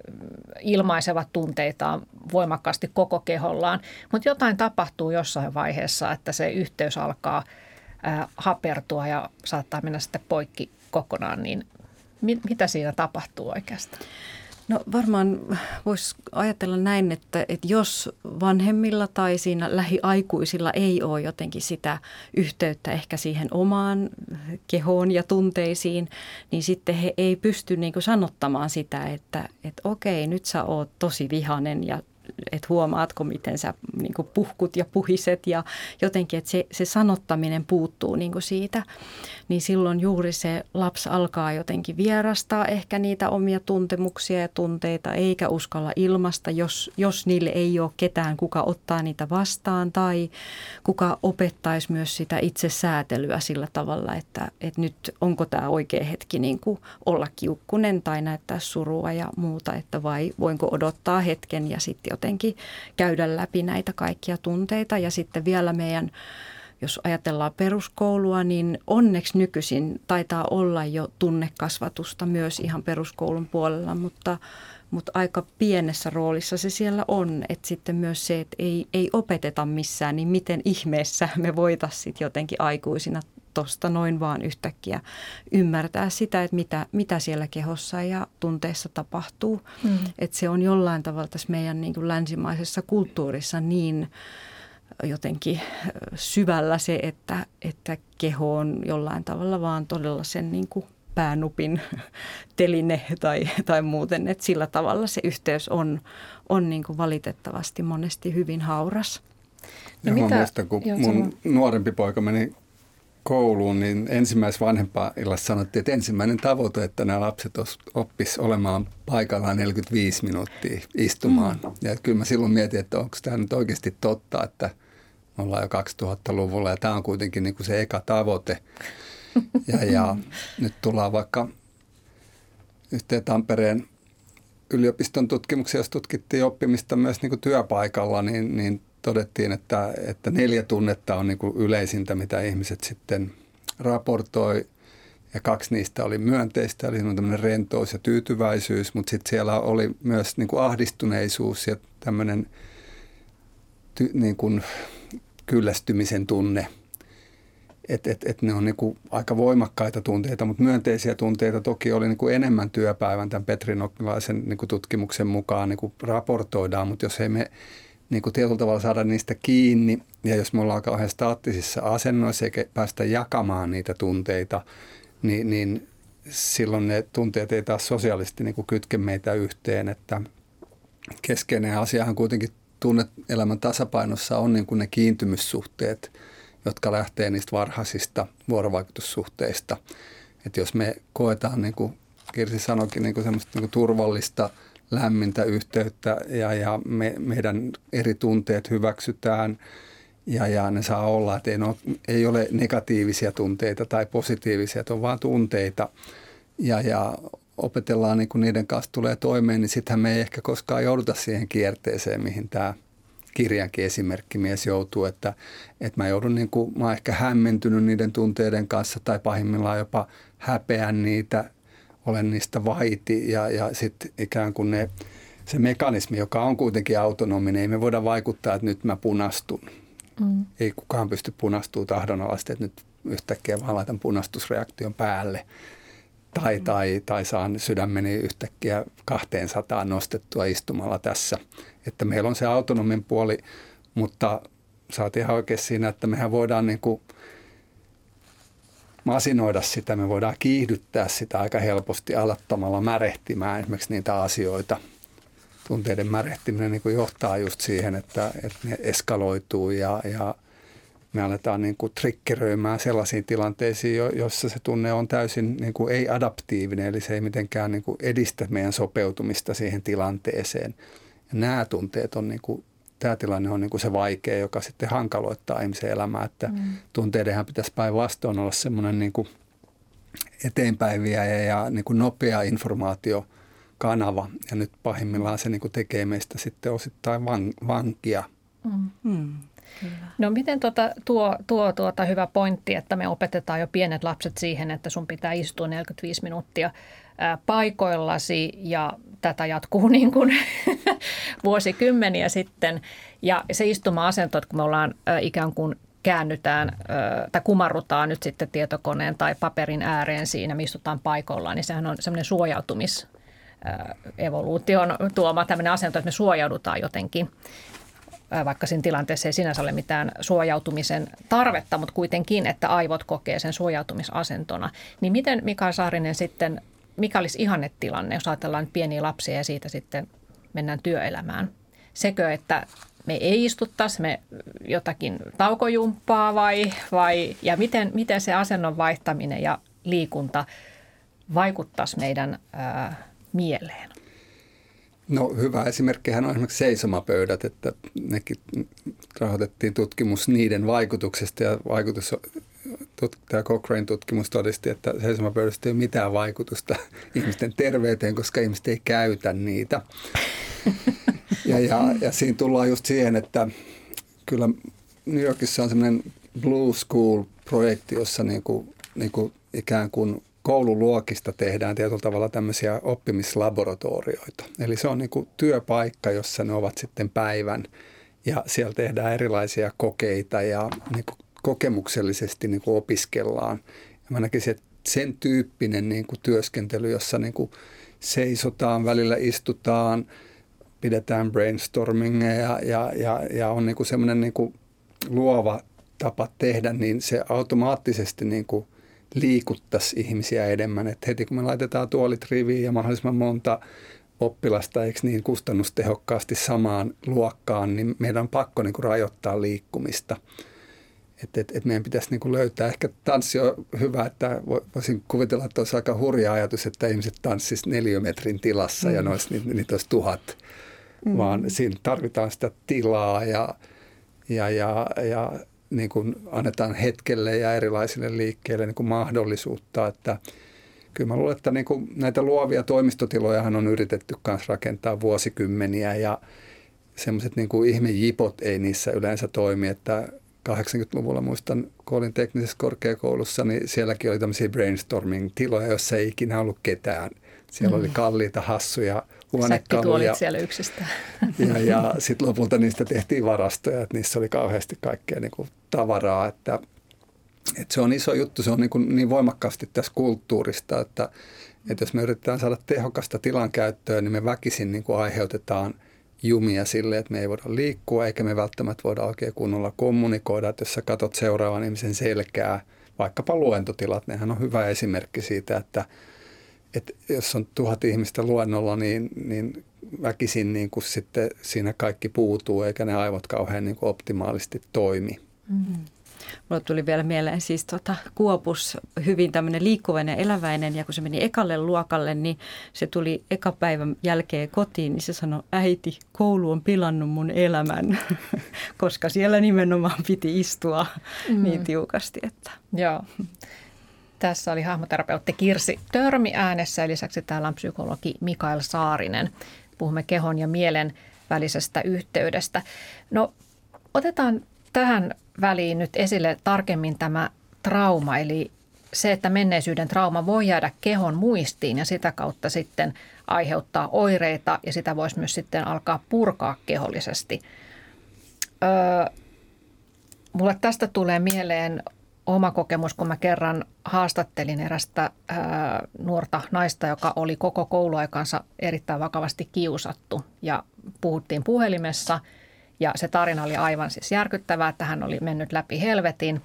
ilmaisevat tunteitaan voimakkaasti koko kehollaan. Mutta jotain tapahtuu jossain vaiheessa, että se yhteys alkaa – hapertua ja saattaa mennä sitten poikki kokonaan, niin mit, mitä siinä tapahtuu oikeastaan? No varmaan voisi ajatella näin, että, että jos vanhemmilla tai siinä lähiaikuisilla ei ole jotenkin sitä yhteyttä ehkä siihen omaan kehoon ja tunteisiin, niin sitten he ei pysty niin sanottamaan sitä, että, että okei, nyt sä oot tosi vihanen ja että huomaatko, miten sä niin puhkut ja puhiset ja jotenkin, että se, se sanottaminen puuttuu niin siitä, niin silloin juuri se lapsi alkaa jotenkin vierastaa ehkä niitä omia tuntemuksia ja tunteita, eikä uskalla ilmasta, jos, jos niille ei ole ketään, kuka ottaa niitä vastaan tai kuka opettaisi myös sitä itsesäätelyä sillä tavalla, että, että nyt onko tämä oikea hetki niin kuin olla kiukkunen tai näyttää surua ja muuta, että vai voinko odottaa hetken ja sitten jotenkin käydä läpi näitä kaikkia tunteita ja sitten vielä meidän jos ajatellaan peruskoulua, niin onneksi nykyisin taitaa olla jo tunnekasvatusta myös ihan peruskoulun puolella, mutta, mutta aika pienessä roolissa se siellä on. Että sitten myös se, että ei, ei opeteta missään, niin miten ihmeessä me voitaisiin jotenkin aikuisina tuosta noin vaan yhtäkkiä ymmärtää sitä, että mitä, mitä siellä kehossa ja tunteessa tapahtuu. Mm. Että se on jollain tavalla tässä meidän niin kuin länsimaisessa kulttuurissa niin jotenkin syvällä se, että, että keho on jollain tavalla vaan todella sen niin kuin päänupin [LAUGHS] teline tai, tai muuten, että sillä tavalla se yhteys on, on niin kuin valitettavasti monesti hyvin hauras. Ja no mitä? muistan, kun Joo, mun nuorempi poika meni kouluun, niin ensimmäisessä vanhempaillassa sanottiin, että ensimmäinen tavoite, että nämä lapset oppis olemaan paikallaan 45 minuuttia istumaan. Mm. Ja kyllä mä silloin mietin, että onko tämä nyt oikeasti totta, että me ollaan jo 2000-luvulla ja tämä on kuitenkin niin kuin se eka tavoite. [LAUGHS] Ja, ja nyt tullaan vaikka yhteen Tampereen yliopiston tutkimuksia, jos tutkittiin oppimista myös niin kuin työpaikalla, niin, niin todettiin, että, että neljä tunnetta on niin kuin yleisintä, mitä ihmiset sitten raportoi. Ja kaksi niistä oli myönteistä, eli tämmöinen rentous ja tyytyväisyys, mutta sitten siellä oli myös niin kuin ahdistuneisuus ja tämmöinen ty, niin kuin kyllästymisen tunne. Että et, et ne on niin kuin aika voimakkaita tunteita, mutta myönteisiä tunteita toki oli niin kuin enemmän työpäivän tämän Petri Nokkilaisen niin kuin tutkimuksen mukaan niin kuin raportoidaan, mutta jos ei me niin kuin tietyllä tavalla saada niistä kiinni ja jos me ollaan kauhean staattisissa asennoissa eikä päästä jakamaan niitä tunteita, niin, niin silloin ne tunteet ei taas sosiaalisesti niin kuin kytke meitä yhteen, että keskeinen asiahan kuitenkin tunneelämän tasapainossa on niin kuin ne kiintymyssuhteet, jotka lähtee niistä varhaisista vuorovaikutussuhteista. Että jos me koetaan, niin kuin Kirsi sanoikin, niin kuin semmoista niin kuin turvallista, lämmintä yhteyttä ja, ja me, meidän eri tunteet hyväksytään. Ja, ja ne saa olla, että ei, ole, ei ole negatiivisia tunteita tai positiivisia, että on vaan tunteita. Ja, ja opetellaan niin kuin niiden kanssa tulee toimeen, niin sittenhän me ei ehkä koskaan jouduta siihen kierteeseen, mihin tämä kirjankin esimerkkimies joutuu, että, että mä joudun niin kuin, mä oon ehkä hämmentynyt niiden tunteiden kanssa tai pahimmillaan jopa häpeän niitä, olen niistä vaiti ja, ja sitten ikään kuin ne, se mekanismi, joka on kuitenkin autonominen, ei me voida vaikuttaa, että nyt mä punastun. Mm. Ei kukaan pysty punastumaan tahdonalaisesti, että nyt yhtäkkiä vaan laitan punastusreaktion päälle tai, tai, tai saan sydämeni yhtäkkiä 200 nostettua istumalla tässä. Että meillä on se autonomin puoli, mutta saatiin ihan oikein siinä, että mehän voidaan niin kuin masinoida sitä, me voidaan kiihdyttää sitä aika helposti alattomalla märehtimään esimerkiksi niitä asioita. Tunteiden märehtiminen niin johtaa just siihen, että, että ne eskaloituu ja, ja me aletaan niin kuin triggeröimään sellaisiin tilanteisiin, joissa se tunne on täysin niin kuin ei-adaptiivinen, eli se ei mitenkään niin kuin edistä meidän sopeutumista siihen tilanteeseen. Ja nämä tunteet on, niin kuin, tämä tilanne on niin kuin se vaikea, joka sitten hankaloittaa ihmisen elämää, että mm. tunteidenhan pitäisi päinvastoin olla semmoinen niin kuin eteenpäin viejä ja niin kuin nopea informaatio kanava. Ja nyt pahimmillaan se niin kuin tekee meistä sitten osittain van, vankia. Mm. Mm. Kyllä. No miten tuota, tuo, tuo tuota hyvä pointti, että me opetetaan jo pienet lapset siihen, että sun pitää istua 45 minuuttia paikoillasi ja tätä jatkuu [LAUGHS] niin kuin vuosikymmeniä sitten. Ja se istuma-asento, että kun me ollaan ää, ikään kuin käännytään ää, tai kumarrutaan nyt sitten tietokoneen tai paperin ääreen siinä, me istutaan paikoillaan, niin sehän on semmoinen suojautumis evoluution tuoma tämmöinen asento, että me suojaudutaan jotenkin vaikka siinä tilanteessa ei sinänsä ole mitään suojautumisen tarvetta, mutta kuitenkin, että aivot kokee sen suojautumisasentona. Niin miten Mikael Saarinen sitten, mikä olisi ihannetilanne, jos ajatellaan pieniä lapsia ja siitä sitten mennään työelämään? Sekö, että me ei istuttaisi, me jotakin taukojumppaa vai, vai ja miten, miten se asennon vaihtaminen ja liikunta vaikuttaisi meidän ää, mieleen? No hyvä esimerkkihän on esimerkiksi seisomapöydät, että nekin rahoitettiin tutkimus niiden vaikutuksesta ja vaikutus, tämä Cochrane-tutkimus todisti, että seisomapöydästä ei ole mitään vaikutusta [LAUGHS] ihmisten terveyteen, koska ihmiset ei käytä niitä. [LAUGHS] Ja, ja, ja siinä tullaan just siihen, että kyllä New Yorkissa on semmoinen Blue School-projekti, jossa niin kuin, niin kuin ikään kuin koululuokista tehdään tietyllä tavalla tämmöisiä oppimislaboratorioita. Eli se on niin kuin työpaikka, jossa ne ovat sitten päivän ja siellä tehdään erilaisia kokeita ja niin kuin kokemuksellisesti niin kuin opiskellaan. Ja mä näkisin, että sen tyyppinen niin kuin työskentely, jossa niin kuin seisotaan, välillä istutaan, pidetään brainstormingia ja, ja, ja, ja on niin kuin semmoinen niin kuin luova tapa tehdä, niin se automaattisesti niin kuin liikuttaisi ihmisiä enemmän. Et heti kun me laitetaan tuolit riviin ja mahdollisimman monta oppilasta eikö niin kustannustehokkaasti samaan luokkaan, niin meidän on pakko niin kuin rajoittaa liikkumista. Et, et, et meidän pitäisi niin kuin löytää, ehkä tanssi on hyvä, että voisin kuvitella, että olisi aika hurja ajatus, että ihmiset tanssisivat neliömetrin tilassa mm. ja nois, niitä, niitä olisi tuhat, mm. vaan siinä tarvitaan sitä tilaa ja, ja, ja, ja niin kuin annetaan hetkelle ja erilaisille liikkeille niin kuin mahdollisuutta, että kyllä mä luulen, että niin kuin näitä luovia toimistotilojahan on yritetty myös rakentaa vuosikymmeniä ja semmoiset niin ihmejipot ei niissä yleensä toimi, että 80-luvulla muistan, kun olin teknisessä korkeakoulussa, niin sielläkin oli tämmöisiä brainstorming-tiloja, joissa ei ikinä ollut ketään. Siellä mm. oli kalliita, hassuja huonekaluja. siellä yksistään. [LAUGHS] Ja, ja sitten lopulta niistä tehtiin varastoja, että niissä oli kauheasti kaikkea niin kuin tavaraa, että, että se on iso juttu, se on niin, kuin niin voimakkaasti tässä kulttuurista, että, että jos me yritetään saada tehokasta tilan käyttöön, niin me väkisin niin kuin aiheutetaan – jumia sille, että me ei voida liikkua eikä me välttämättä voida oikein kunnolla kommunikoida. Että jos sä katot seuraavan ihmisen selkää, vaikkapa luentotilat, nehän on hyvä esimerkki siitä, että, että jos on tuhat ihmistä luennolla, niin, niin väkisin niin kuin sitten siinä kaikki puutuu eikä ne aivot kauhean niin kuin optimaalisesti toimi. Mm-hmm. Mulle tuli vielä mieleen siis tota, Kuopus hyvin tämmöinen liikkuvainen ja eläväinen ja kun se meni ekalle luokalle, niin se tuli ekapäivän jälkeen kotiin, niin se sanoi, äiti, koulu on pilannut mun elämän, [LAUGHS] koska siellä nimenomaan piti istua mm. niin tiukasti. Että. Joo. Tässä oli hahmoterapeutti Kirsi Törmi äänessä ja lisäksi täällä on psykologi Mikael Saarinen. Puhumme kehon ja mielen välisestä yhteydestä. No otetaan tähän väliin nyt esille tarkemmin tämä trauma, eli se, että menneisyyden trauma voi jäädä kehon muistiin ja sitä kautta sitten aiheuttaa oireita ja sitä voisi myös sitten alkaa purkaa kehollisesti. Öö, mulle tästä tulee mieleen oma kokemus, kun mä kerran haastattelin erästä ää, nuorta naista, joka oli koko kouluaikansa erittäin vakavasti kiusattu ja puhuttiin puhelimessa – ja se tarina oli aivan siis järkyttävää, että hän oli mennyt läpi helvetin.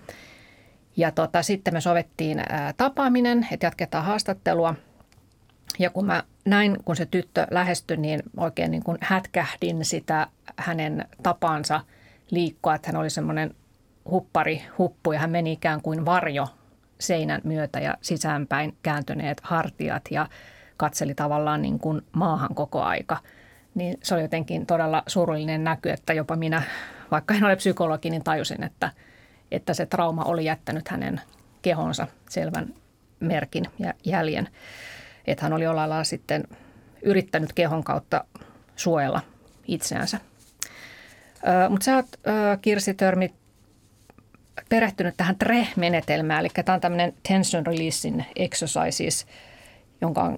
Ja tota, sitten me sovettiin ää, tapaaminen, että jatketaan haastattelua. Ja kun mä näin, kun se tyttö lähestyi, niin oikein niin kuin hätkähdin sitä hänen tapansa liikkua, että hän oli semmoinen huppari huppu ja hän meni ikään kuin varjo seinän myötä ja sisäänpäin kääntyneet hartiat ja katseli tavallaan niin kuin maahan koko aika – niin se oli jotenkin todella surullinen näky, että jopa minä, vaikka en ole psykologi, niin tajusin, että, että se trauma oli jättänyt hänen kehonsa selvän merkin ja jäljen. Että hän oli jollain lailla sitten yrittänyt kehon kautta suojella itseänsä. Mutta sä oot, Kirsi Törmi, perehtynyt tähän TRE-menetelmään, eli tämä on tämmöinen tension releasing exercises, jonka on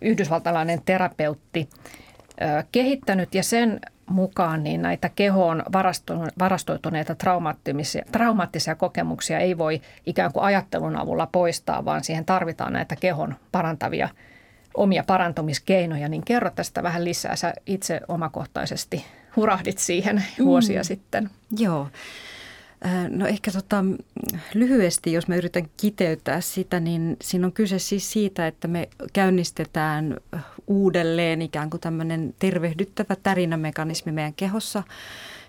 yhdysvaltalainen terapeutti kehittänyt ja sen mukaan niin näitä kehoon varastoituneita traumaattisia, traumaattisia kokemuksia ei voi ikään kuin ajattelun avulla poistaa, vaan siihen tarvitaan näitä kehon parantavia omia parantumiskeinoja. Niin kerro tästä vähän lisää. Sä itse omakohtaisesti hurahdit siihen vuosia mm. sitten. Joo. No ehkä tota, lyhyesti, jos mä yritän kiteyttää sitä, niin siinä on kyse siis siitä, että me käynnistetään uudelleen ikään kuin tämmöinen tervehdyttävä tärinämekanismi meidän kehossa.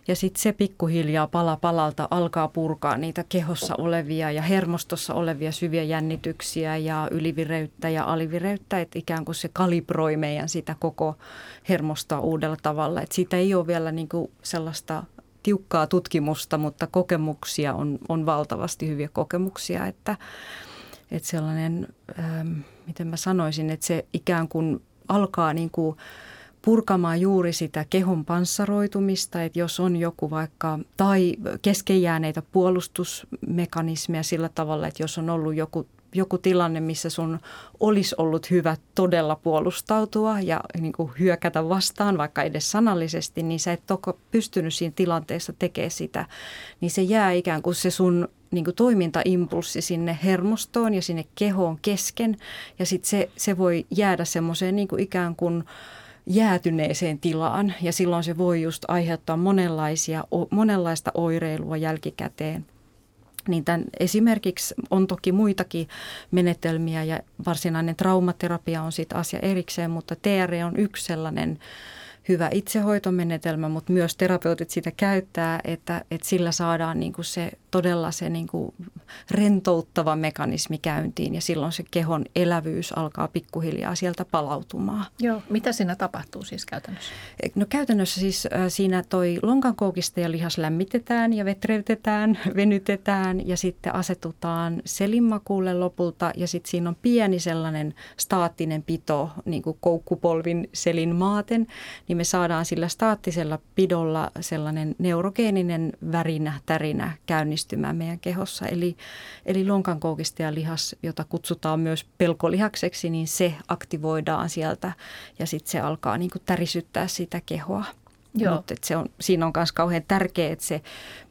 Ja sitten se pikkuhiljaa pala palalta alkaa purkaa niitä kehossa olevia ja hermostossa olevia syviä jännityksiä ja ylivireyttä ja alivireyttä. Että ikään kuin se kalibroi meidän sitä koko hermostoa uudella tavalla. Että siitä ei ole vielä niin kuin sellaista tiukkaa tutkimusta, mutta kokemuksia on, on valtavasti hyviä kokemuksia, että, että sellainen, ähm, miten mä sanoisin, että se ikään kuin alkaa niin kuin purkamaan juuri sitä kehon panssaroitumista, että jos on joku vaikka, tai keskejääneitä puolustusmekanismeja sillä tavalla, että jos on ollut joku joku tilanne, missä sun olisi ollut hyvä todella puolustautua ja niin kuin hyökätä vastaan, vaikka edes sanallisesti, niin sä et toko pystynyt siinä tilanteessa tekemään sitä. Niin se jää ikään kuin se sun niin kuin toimintaimpulssi sinne hermostoon ja sinne kehoon kesken. Ja sitten se, se voi jäädä semmoiseen niin kuin ikään kuin jäätyneeseen tilaan. Ja silloin se voi just aiheuttaa monenlaisia, monenlaista oireilua jälkikäteen – niin tämän esimerkiksi on toki muitakin menetelmiä ja varsinainen traumaterapia on siitä asia erikseen, mutta TR on yksi sellainen hyvä itsehoitomenetelmä, mutta myös terapeutit sitä käyttää, että, että sillä saadaan niin kuin se todella se niin kuin rentouttava mekanismi käyntiin ja silloin se kehon elävyys alkaa pikkuhiljaa sieltä palautumaan. Joo, mitä siinä tapahtuu siis käytännössä? No käytännössä siis äh, siinä toi lonkankoukista ja lihas lämmitetään ja vetreytetään, [LAUGHS] venytetään ja sitten asetutaan selinmakuulle lopulta ja sitten siinä on pieni sellainen staattinen pito niin kuin koukkupolvin selin maaten, niin me saadaan sillä staattisella pidolla sellainen neurogeeninen värinä, tärinä käynnistymään meidän kehossa. Eli, eli lonkankoukista lihas, jota kutsutaan myös pelkolihakseksi, niin se aktivoidaan sieltä ja sitten se alkaa niin kuin tärisyttää sitä kehoa. Joo. Mutta se on, siinä on myös kauhean tärkeää, että se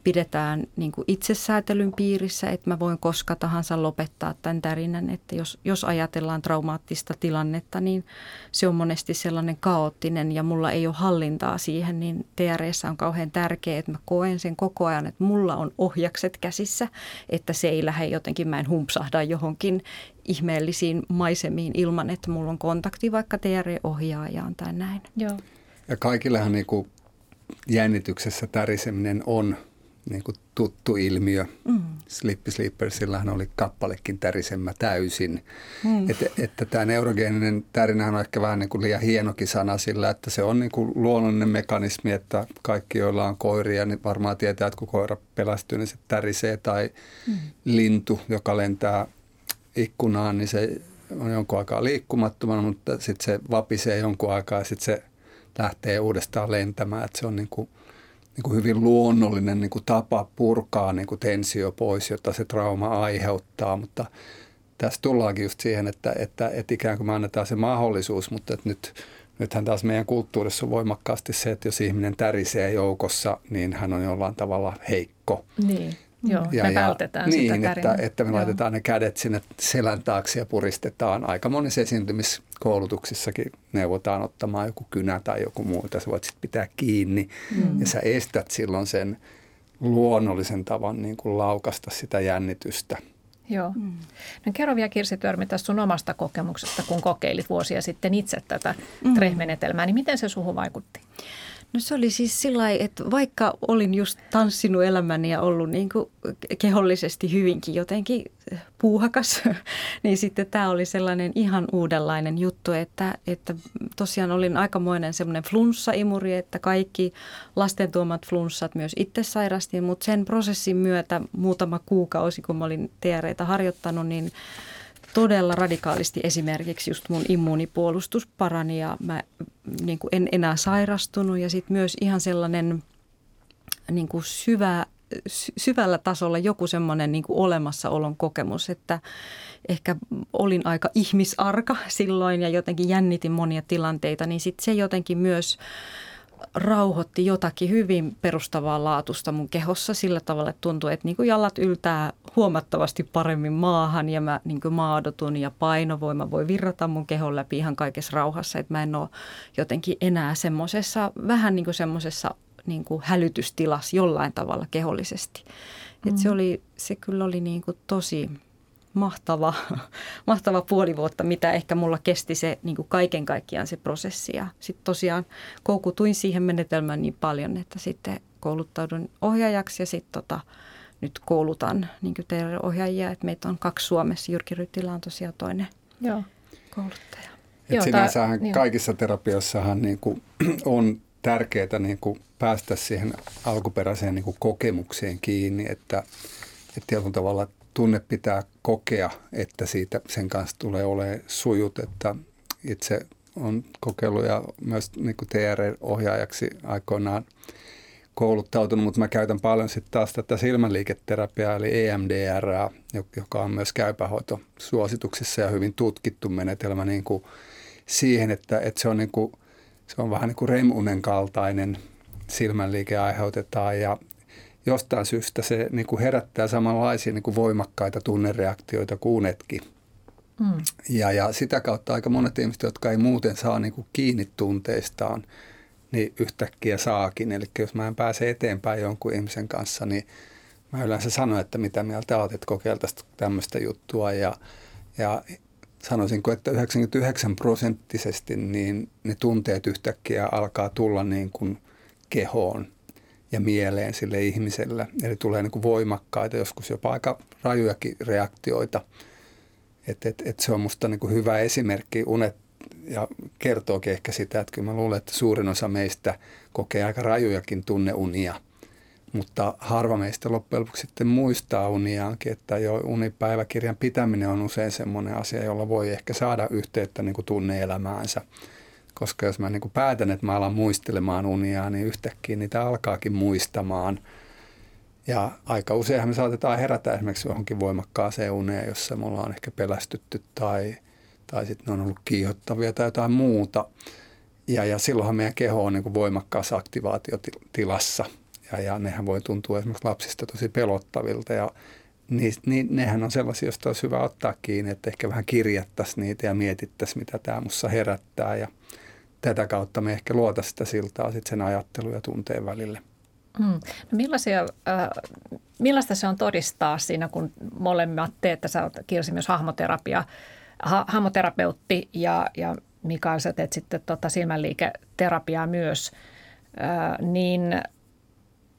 pidetään niin kuin itsesäätelyn piirissä, että mä voin koska tahansa lopettaa tämän tärinän. Että jos, jos ajatellaan traumaattista tilannetta, niin se on monesti sellainen kaoottinen ja mulla ei ole hallintaa siihen, niin TRS on kauhean tärkeää, että mä koen sen koko ajan, että mulla on ohjakset käsissä, että se ei lähde jotenkin, mä en humpsahda johonkin ihmeellisiin maisemiin ilman, että mulla on kontakti vaikka TR-ohjaajaan tai näin. Joo. Ja kaikillehan niin kuin jännityksessä täriseminen on niin kuin tuttu ilmiö. Mm. Slippi Slippersillähän oli kappalekin tärisemmä täysin. Mm. Että, että tämä neurogeeninen tärinähän on ehkä vähän niin kuin liian hienokin sana sillä, että se on niin kuin luonnollinen mekanismi, että kaikki, joilla on koiria, niin varmaan tietää, että kun koira pelästyy, niin se tärisee. Tai mm. lintu, joka lentää ikkunaan, niin se on jonkun aikaa liikkumattomana, mutta sitten se vapisee jonkun aikaa ja sitten se lähtee uudestaan lentämään. Että se on niin kuin, niin kuin hyvin luonnollinen niin kuin tapa purkaa niin kuin tensio pois, jotta se trauma aiheuttaa. Mutta tässä tullaankin just siihen, että, että, että ikään kuin me annetaan se mahdollisuus, mutta että nyt, nythän taas meidän kulttuurissa on voimakkaasti se, että jos ihminen tärisee joukossa, niin hän on jollain tavalla heikko. Niin. Joo, ja, me vältetään ja, sitä niin, että, että me Joo. laitetaan ne kädet sinne selän taakse ja puristetaan. Aika monissa esiintymiskoulutuksissakin neuvotaan ottamaan joku kynä tai joku muu, jota sä voit sitten pitää kiinni. Mm. Ja sä estät silloin sen luonnollisen tavan niin kuin laukasta sitä jännitystä. Joo. Mm. No kerro vielä Kirsi Törmi tästä sun omasta kokemuksesta, kun kokeilit vuosia sitten itse tätä mm. treh-menetelmää, niin miten se suhun vaikutti? No se oli siis sillä että vaikka olin just tanssinut elämäni ja ollut niin kuin kehollisesti hyvinkin jotenkin puuhakas, [LAUGHS] niin sitten tämä oli sellainen ihan uudenlainen juttu, että, että tosiaan olin aikamoinen semmoinen flunssaimuri, että kaikki lasten tuomat flunssat myös itse sairastin, mutta sen prosessin myötä muutama kuukausi, kun mä olin TREitä harjoittanut, niin todella radikaalisti esimerkiksi just mun immuunipuolustus parani ja mä niin kuin en enää sairastunut ja sitten myös ihan sellainen niin kuin syvä, syvällä tasolla joku semmoinen niin olemassaolon kokemus, että ehkä olin aika ihmisarka [LAUGHS] silloin ja jotenkin jännitin monia tilanteita, niin sitten se jotenkin myös rauhoitti jotakin hyvin perustavaa laatusta mun kehossa sillä tavalla, että tuntui, että niin kuin jalat yltää huomattavasti paremmin maahan ja mä niin kuin maadotun ja painovoima voi virrata mun kehon läpi ihan kaikessa rauhassa, että mä en ole jotenkin enää semmoisessa, vähän niin kuin semmoisessa niin kuin hälytystilassa jollain tavalla kehollisesti. Mm. Et se, oli, se kyllä oli niin kuin tosi mahtava, [LAUGHS] mahtava puoli vuotta, mitä ehkä mulla kesti se niin kuin kaiken kaikkiaan se prosessi. Ja sitten tosiaan koukutuin siihen menetelmään niin paljon, että sitten kouluttaudun ohjaajaksi ja sitten tota, nyt koulutan niin teille ohjaajia, että meitä on kaksi Suomessa. Jyrki Ryttilä on tosiaan toinen Joo. kouluttaja. Et Joo, sinänsähän kaikissa terapioissahan niin kuin [CLEARS THROAT] on tärkeää niin kuin päästä siihen alkuperäiseen niin kuin kokemukseen kiinni, että, että tietyllä tavalla tunne pitää kokea, että siitä sen kanssa tulee olemaan sujut, että itse on kokeillut ja myös niin TR-ohjaajaksi aikoinaan kouluttautunut, mutta mä käytän paljon sitten taas tätä silmänliiketerapiaa eli EMDR, joka on myös käypähoitosuosituksissa ja hyvin tutkittu menetelmä niin kuin siihen, että, että se, on niin kuin, se on vähän niin kuin remunen kaltainen silmänliike aiheutetaan ja jostain syystä se niin kuin herättää samanlaisia niin kuin voimakkaita tunnereaktioita kuin unetkin. Mm. Ja, ja sitä kautta aika monet ihmiset, jotka ei muuten saa niin kuin kiinni tunteistaan, niin yhtäkkiä saakin. Eli jos mä en pääse eteenpäin jonkun ihmisen kanssa, niin mä yleensä sanon, että mitä mieltä olet, että kokeiltaisiin tämmöistä juttua. Ja, ja sanoisinko, että 99 prosenttisesti niin ne tunteet yhtäkkiä alkaa tulla niin kuin kehoon ja mieleen sille ihmiselle. Eli tulee niin kuin voimakkaita, joskus jopa aika rajujakin reaktioita. Et, et, et se on minusta niin hyvä esimerkki unet ja kertookin ehkä sitä, että kyllä mä luulen, että suurin osa meistä kokee aika rajujakin tunneunia – mutta harva meistä loppujen lopuksi sitten muistaa uniaankin, että jo unipäiväkirjan pitäminen on usein semmoinen asia, jolla voi ehkä saada yhteyttä niin kuin tunneelämäänsä. Koska jos mä niin kuin päätän, että mä alan muistelemaan uniaa, niin yhtäkkiä niitä alkaakin muistamaan. Ja aika useinhan me saatetaan herätä esimerkiksi johonkin voimakkaaseen uneen, jossa me ollaan ehkä pelästytty tai, tai sitten ne on ollut kiihottavia tai jotain muuta. Ja, ja silloinhan meidän keho on niin kuin voimakkaassa aktivaatiotilassa – ja, ja nehän voi tuntua esimerkiksi lapsista tosi pelottavilta ja niin, niin, nehän on sellaisia, joista olisi hyvä ottaa kiinni, että ehkä vähän kirjattaisiin niitä ja mietittäisiin, mitä tämä mussa herättää ja tätä kautta me ehkä luota sitä siltaa sitten sen ajattelun ja tunteen välille. Hmm. No millaisia, äh, millaista se on todistaa siinä, kun molemmat teette, sä olet Kirsi myös hahmoterapia, ha, hahmoterapeutti ja, ja Mikael sä teet sitten tota silmänliiketerapiaa myös, äh, niin –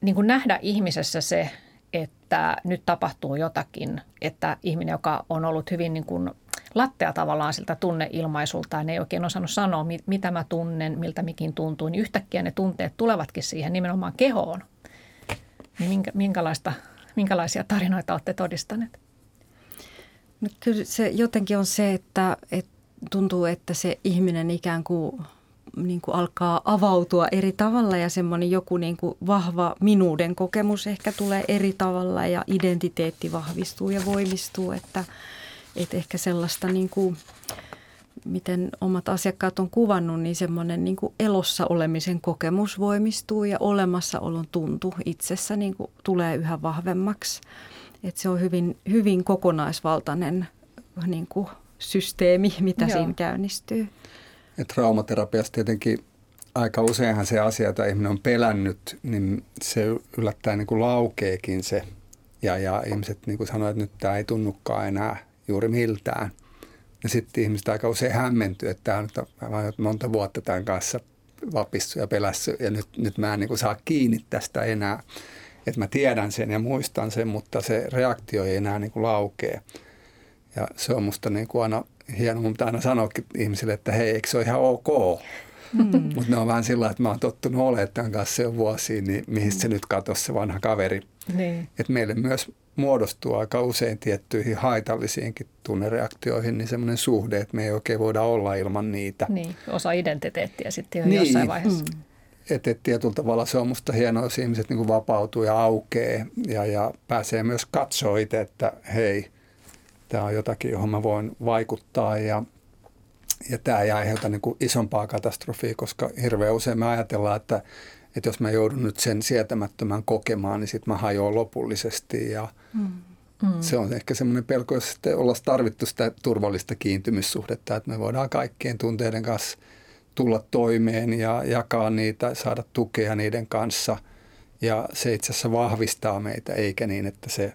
niin kuin nähdä ihmisessä se, että nyt tapahtuu jotakin, että ihminen, joka on ollut hyvin niin kuin lattea tavallaan siltä tunneilmaisulta, ei oikein osannut sanoa, mitä mä tunnen, miltä mikin tuntuu, niin yhtäkkiä ne tunteet tulevatkin siihen nimenomaan kehoon. Niin minkä, minkälaista, minkälaisia tarinoita olette todistaneet? No kyllä se jotenkin on se, että, että tuntuu, että se ihminen ikään kuin niin kuin alkaa avautua eri tavalla ja semmoinen joku niin kuin vahva minuuden kokemus ehkä tulee eri tavalla ja identiteetti vahvistuu ja voimistuu, että, että ehkä sellaista niin kuin, miten omat asiakkaat on kuvannut, niin semmoinen niin kuin elossa olemisen kokemus voimistuu ja olemassaolon tuntu itsessä niin kuin tulee yhä vahvemmaksi. Että se on hyvin, hyvin kokonaisvaltainen niin kuin systeemi, mitä Joo. siinä käynnistyy. Ja traumaterapiassa tietenkin aika useinhan se asia, jota ihminen on pelännyt, niin se yllättäen niin kuin laukeekin se. Ja, ja ihmiset niin kuin sanoo, että nyt tämä ei tunnukaan enää juuri miltään. Ja sitten ihmiset aika usein hämmentyy, että tämä on nyt monta vuotta tämän kanssa vapissu ja pelässy ja nyt, nyt mä en niin kuin saa kiinni tästä enää. Että mä tiedän sen ja muistan sen, mutta se reaktio ei enää niin kuin laukee. Ja se on musta niin kuin aina hieno, mutta aina sanoakin ihmisille, että hei, eikö se ole ihan ok? Mm. Mutta ne on vähän sillä että mä oon tottunut olemaan tämän kanssa jo vuosiin, niin mihin se nyt katosi se vanha kaveri. Niin. Että meille myös muodostuu aika usein tiettyihin haitallisiinkin tunnereaktioihin niin semmoinen suhde, että me ei oikein voida olla ilman niitä. Niin, osa identiteettiä sitten jo niin. jossain vaiheessa. Mm. Että et tietyllä tavalla se on musta hienoa, jos ihmiset niin vapautuu ja aukeaa ja, ja pääsee myös katsoa itse, että hei – tämä on jotakin, johon mä voin vaikuttaa ja, ja tämä ei aiheuta niin kuin isompaa katastrofia, koska hirveän usein me ajatellaan, että, että jos mä joudun nyt sen sietämättömän kokemaan, niin sitten mä hajoan lopullisesti ja mm. Mm. Se on ehkä semmoinen pelko, jos sitten ollaan tarvittu sitä turvallista kiintymyssuhdetta, että me voidaan kaikkien tunteiden kanssa tulla toimeen ja jakaa niitä, saada tukea niiden kanssa. Ja se itse asiassa vahvistaa meitä, eikä niin, että se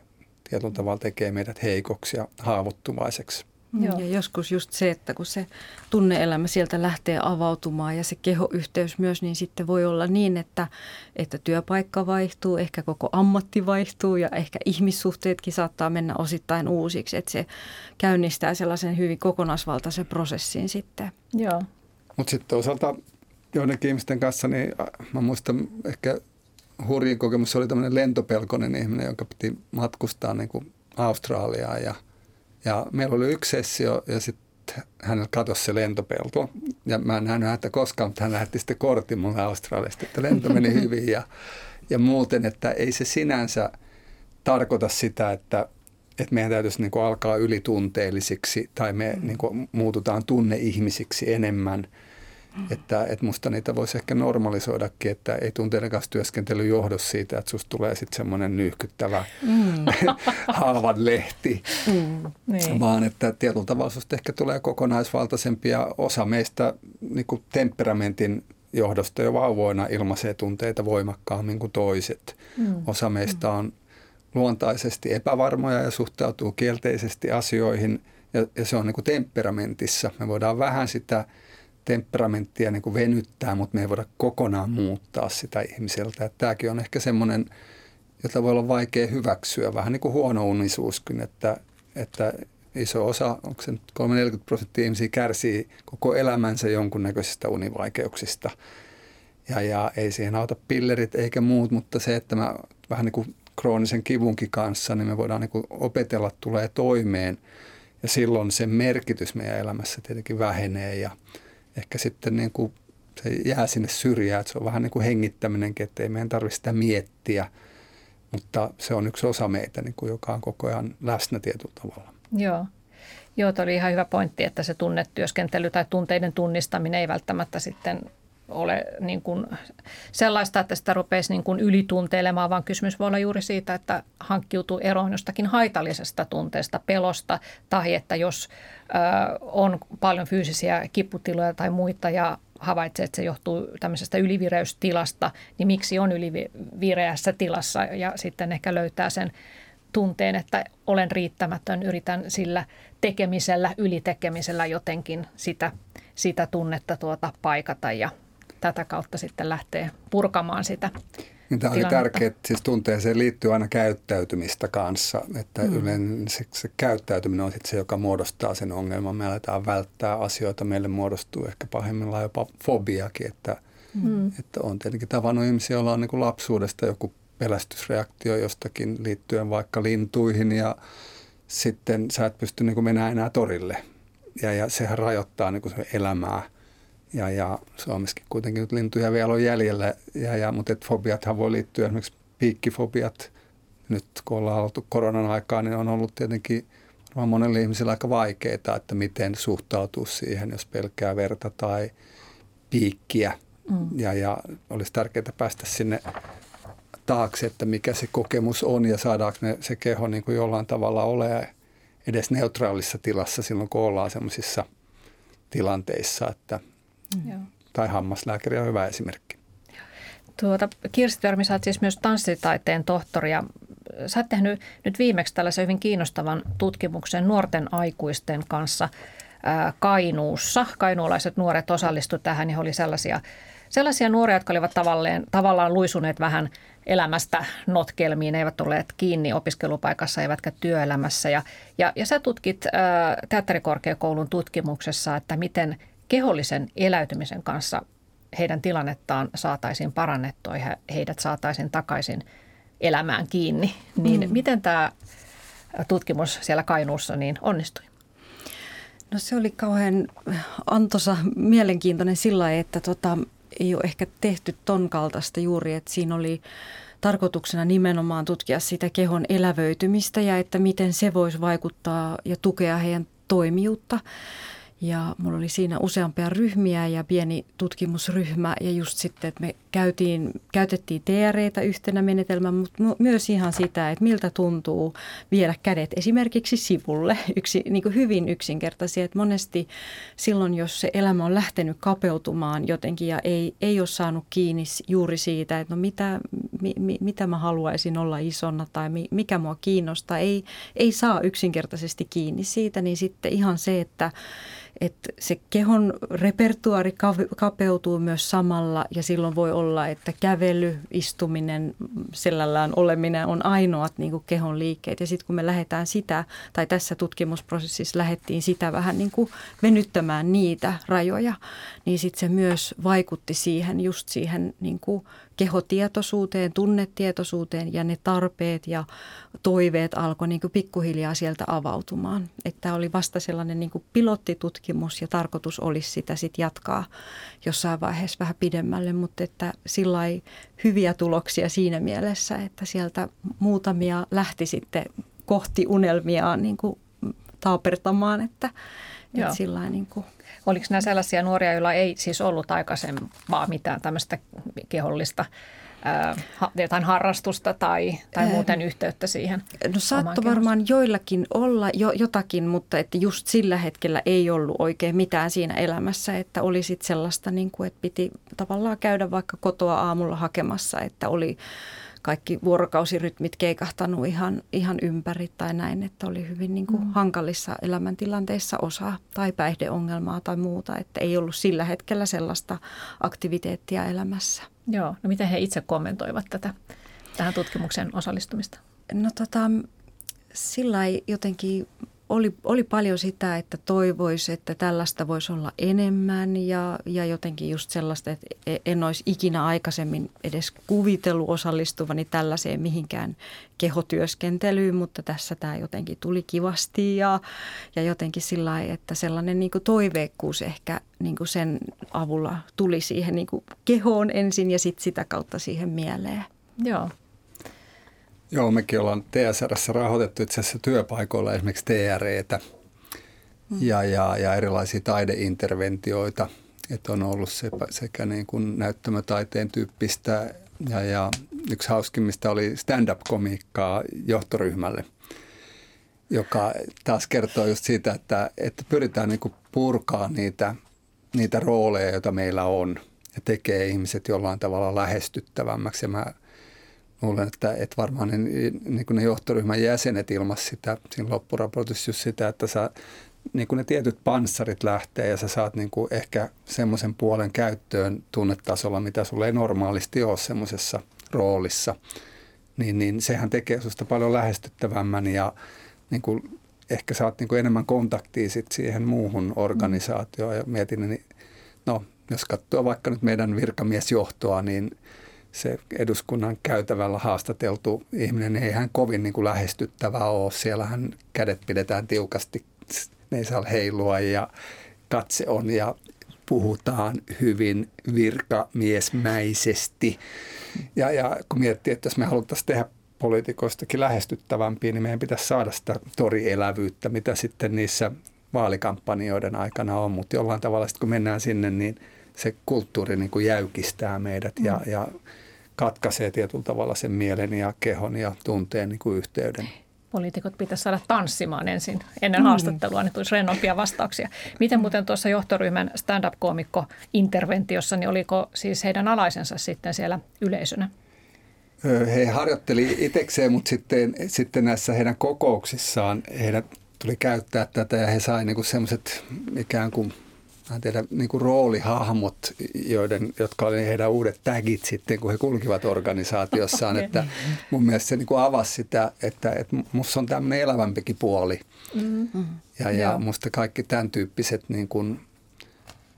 tietyllä tavalla tekee meidät heikoksi ja haavoittuvaiseksi. Joo. Ja joskus just se, että kun se tunneelämä sieltä lähtee avautumaan ja se kehoyhteys myös, niin sitten voi olla niin, että, että työpaikka vaihtuu, ehkä koko ammatti vaihtuu ja ehkä ihmissuhteetkin saattaa mennä osittain uusiksi. Että se käynnistää sellaisen hyvin kokonaisvaltaisen prosessin sitten. Joo. Mutta sitten toisaalta joidenkin ihmisten kanssa, niin mä muistan ehkä hurjin kokemus oli tämmöinen lentopelkonen ihminen, joka piti matkustaa niin kuin Australiaan ja, ja meillä oli yksi sessio ja sitten hänellä katosi se lentopelto. Ja mä en nähnyt häntä koskaan, mutta hän lähetti sitten kortin mulle Australiasta, että lento meni [LAUGHS] hyvin. Ja, ja muuten, että ei se sinänsä tarkoita sitä, että, että meidän täytyisi niin kuin alkaa ylitunteellisiksi tai me mm. niin kuin muututaan tunneihmisiksi enemmän – että, että musta niitä voisi ehkä normalisoidakin, että ei tunteiden kanssa työskentely johdu siitä, että susta tulee sitten semmoinen nyyhkyttävä mm. [LAUGHS] haavan lehti, mm, niin. vaan että tietyllä tavalla susta ehkä tulee kokonaisvaltaisempi ja osa meistä niin kuin temperamentin johdosta jo vauvoina ilmaisee tunteita voimakkaammin kuin toiset. Mm. Osa meistä on luontaisesti epävarmoja ja suhtautuu kielteisesti asioihin ja, ja se on niin kuin temperamentissa. Me voidaan vähän sitä temperamenttia niin kuin venyttää, mutta me ei voida kokonaan muuttaa sitä ihmiseltä. Että tämäkin on ehkä semmoinen, jota voi olla vaikea hyväksyä, vähän niin kuin huono unisuuskin, että, että iso osa, onko se nyt 30 prosenttia ihmisiä kärsii koko elämänsä jonkunnäköisistä univaikeuksista. Ja, ja ei siihen auta pillerit eikä muut, mutta se, että mä vähän niin kuin kroonisen kivunkin kanssa, niin me voidaan niin kuin opetella tulee toimeen. Ja silloin se merkitys meidän elämässä tietenkin vähenee ja ehkä sitten niin kuin se jää sinne syrjään, että se on vähän niin kuin hengittäminenkin, että ei meidän tarvitse sitä miettiä, mutta se on yksi osa meitä, niin kuin, joka on koko ajan läsnä tietyllä tavalla. Joo. Joo, tuo oli ihan hyvä pointti, että se tunnetyöskentely tai tunteiden tunnistaminen ei välttämättä sitten ole niin kuin sellaista, että sitä rupeisi niin kuin ylitunteilemaan, vaan kysymys voi olla juuri siitä, että hankkiutuu eroon jostakin haitallisesta tunteesta, pelosta, tai että jos ö, on paljon fyysisiä kiputiloja tai muita ja havaitsee, että se johtuu tämmöisestä ylivireystilasta, niin miksi on ylivireässä tilassa? Ja sitten ehkä löytää sen tunteen, että olen riittämätön, yritän sillä tekemisellä, ylitekemisellä jotenkin sitä, sitä tunnetta tuota paikata ja tätä kautta sitten lähtee purkamaan sitä niin Tämä on tärkeää, että siis tunteeseen liittyy aina käyttäytymistä kanssa, että mm. yleensä se käyttäytyminen on sitten se, joka muodostaa sen ongelman. Me aletaan välttää asioita, meille muodostuu ehkä pahimmillaan jopa fobiakin, että, mm. että on tietenkin tavannut ihmisiä, joilla on niin kuin lapsuudesta joku pelästysreaktio jostakin liittyen vaikka lintuihin ja sitten sä et pysty niin kuin mennä enää torille. Ja, ja sehän rajoittaa niin kuin se elämää – ja, ja Suomessakin kuitenkin nyt lintuja vielä on jäljellä, ja, ja, mutta et fobiathan voi liittyä esimerkiksi piikkifobiat. Nyt kun ollaan oltu koronan aikaa, niin on ollut tietenkin varmaan monelle ihmiselle aika vaikeaa, että miten suhtautuu siihen, jos pelkää verta tai piikkiä. Mm. Ja, ja olisi tärkeää päästä sinne taakse, että mikä se kokemus on ja saadaanko ne, se keho niin kuin jollain tavalla ole edes neutraalissa tilassa silloin, kun ollaan sellaisissa tilanteissa, että Mm. Tai hammaslääkäri on hyvä esimerkki. Tuota, Kirsti Törmi, sä oot siis myös tanssitaiteen tohtori ja sä oot tehnyt nyt viimeksi tällaisen hyvin kiinnostavan tutkimuksen nuorten aikuisten kanssa ää, Kainuussa. Kainuulaiset nuoret osallistuivat tähän ja oli sellaisia, sellaisia nuoria, jotka olivat tavallaan, tavallaan luisuneet vähän elämästä notkelmiin, eivät olleet kiinni opiskelupaikassa eivätkä työelämässä. Ja, ja, ja sä tutkit ää, teatterikorkeakoulun tutkimuksessa, että miten – kehollisen eläytymisen kanssa heidän tilannettaan saataisiin parannettua ja heidät saataisiin takaisin elämään kiinni. Niin mm. miten tämä tutkimus siellä Kainuussa niin onnistui? No se oli kauhean antoisa, mielenkiintoinen sillä että tota, ei ole ehkä tehty ton kaltaista juuri, että siinä oli tarkoituksena nimenomaan tutkia sitä kehon elävöitymistä ja että miten se voisi vaikuttaa ja tukea heidän toimijuutta. Ja mulla oli siinä useampia ryhmiä ja pieni tutkimusryhmä ja just sitten, että me käytiin, käytettiin TREitä yhtenä menetelmän, mutta myös ihan sitä, että miltä tuntuu viedä kädet esimerkiksi sivulle. [LAUGHS] Yksi, niin kuin hyvin yksinkertaisia, että monesti silloin, jos se elämä on lähtenyt kapeutumaan jotenkin ja ei, ei ole saanut kiinni juuri siitä, että no mitä, mi, mitä mä haluaisin olla isona tai mikä mua kiinnostaa, ei, ei saa yksinkertaisesti kiinni siitä, niin sitten ihan se, että että se kehon repertuari kapeutuu myös samalla ja silloin voi olla, että kävely, istuminen, sellällään oleminen on ainoat niin kuin kehon liikkeet. Ja sitten kun me lähdetään sitä, tai tässä tutkimusprosessissa lähdettiin sitä vähän niin kuin venyttämään niitä rajoja, niin sitten se myös vaikutti siihen, just siihen niin kuin kehotietoisuuteen, tunnetietoisuuteen ja ne tarpeet ja toiveet alkoi niin kuin pikkuhiljaa sieltä avautumaan. Että oli vasta sellainen niin kuin pilottitutkimus ja tarkoitus olisi sitä sitten jatkaa jossain vaiheessa vähän pidemmälle, mutta että sillä hyviä tuloksia siinä mielessä, että sieltä muutamia lähti sitten kohti unelmiaan niin kuin taapertamaan, että, että sillä niin kuin Oliko nämä sellaisia nuoria, joilla ei siis ollut aikaisempaa mitään tämmöistä kehollista jotain harrastusta tai, tai muuten yhteyttä siihen? No saattoi varmaan joillakin olla jo, jotakin, mutta että just sillä hetkellä ei ollut oikein mitään siinä elämässä, että oli sitten sellaista, niin kuin, että piti tavallaan käydä vaikka kotoa aamulla hakemassa, että oli kaikki vuorokausirytmit keikahtanut ihan, ihan ympäri tai näin, että oli hyvin niin kuin mm. hankalissa elämäntilanteissa osa tai päihdeongelmaa tai muuta, että ei ollut sillä hetkellä sellaista aktiviteettia elämässä. Joo, no miten he itse kommentoivat tätä, tähän tutkimuksen osallistumista? No tota, sillä jotenkin oli, oli paljon sitä, että toivoisi, että tällaista voisi olla enemmän ja, ja jotenkin just sellaista, että e, en olisi ikinä aikaisemmin edes kuvitellut osallistuvani tällaiseen mihinkään kehotyöskentelyyn, mutta tässä tämä jotenkin tuli kivasti ja, ja jotenkin sillä että sellainen niin toiveikkuus ehkä niin sen avulla tuli siihen niin kehoon ensin ja sitten sitä kautta siihen mieleen. Joo, Joo, mekin ollaan TSRssä rahoitettu itse asiassa työpaikoilla esimerkiksi TREtä mm. ja, ja, ja erilaisia taideinterventioita. Että on ollut se, sekä niin kuin näyttämötaiteen tyyppistä ja, ja yksi hauskimmista oli stand-up-komiikkaa johtoryhmälle, joka taas kertoo just siitä, että, että pyritään niin kuin purkaa niitä, niitä rooleja, joita meillä on ja tekee ihmiset jollain tavalla lähestyttävämmäksi. Ja mä luulen, että, että varmaan ne, niin kuin ne johtoryhmän jäsenet ilmas sitä siinä loppuraportissa just sitä, että sä, niin kuin ne tietyt panssarit lähtee ja sä saat niin kuin ehkä semmoisen puolen käyttöön tunnetasolla, mitä sulle ei normaalisti ole semmoisessa roolissa, niin, niin sehän tekee susta paljon lähestyttävämmän ja niin kuin ehkä saat niin kuin enemmän kontaktia sit siihen muuhun organisaatioon. Ja mietin, niin no jos katsoo vaikka nyt meidän virkamiesjohtoa, niin – se eduskunnan käytävällä haastateltu ihminen ei hän kovin niin kuin lähestyttävä ole. Siellähän kädet pidetään tiukasti, ne ei saa heilua ja katse on ja puhutaan hyvin virkamiesmäisesti. Ja, ja kun miettii, että jos me haluttaisiin tehdä poliitikoistakin lähestyttävämpiä, niin meidän pitäisi saada sitä torielävyyttä, mitä sitten niissä vaalikampanjoiden aikana on. Mutta jollain tavalla sitten kun mennään sinne, niin se kulttuuri niin kuin jäykistää meidät ja, mm. ja katkaisee tietyllä tavalla sen mielen ja kehon ja tunteen niin kuin yhteyden. Poliitikot pitäisi saada tanssimaan ensin ennen mm. haastattelua, niin tulisi rennompia vastauksia. Miten muuten tuossa johtoryhmän stand-up-koomikko interventiossa, niin oliko siis heidän alaisensa sitten siellä yleisönä? He harjoitteli itsekseen, mutta sitten, sitten näissä heidän kokouksissaan heidän tuli käyttää tätä ja he sai niinku semmoiset ikään kuin – mä tiedä, niin kuin roolihahmot, joiden, jotka oli heidän uudet tagit sitten, kun he kulkivat organisaatiossaan. [LAUGHS] okay. Että mun mielestä se niin kuin avasi sitä, että, että musta on tämmöinen elävämpikin puoli. Mm-hmm. Ja, ja musta kaikki tämän tyyppiset niin kuin,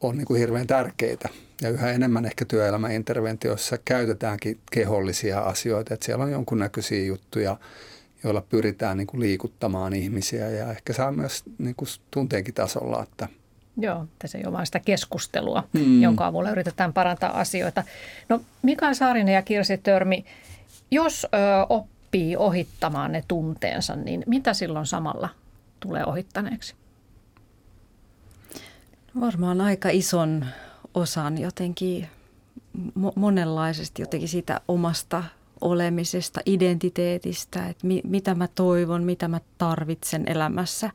on niin kuin hirveän tärkeitä. Ja yhä enemmän ehkä työelämäinterventioissa käytetäänkin kehollisia asioita. Että siellä on jonkunnäköisiä juttuja, joilla pyritään niin kuin liikuttamaan ihmisiä ja ehkä saa myös niin kuin tunteenkin tasolla, että – Joo, tässä ei ole vain sitä keskustelua, mm. jonka avulla yritetään parantaa asioita. No Mikael Saarinen ja Kirsi Törmi, jos ö, oppii ohittamaan ne tunteensa, niin mitä silloin samalla tulee ohittaneeksi? Varmaan aika ison osan jotenkin monenlaisesti jotenkin siitä omasta olemisesta, identiteetistä, että mi, mitä mä toivon, mitä mä tarvitsen elämässä.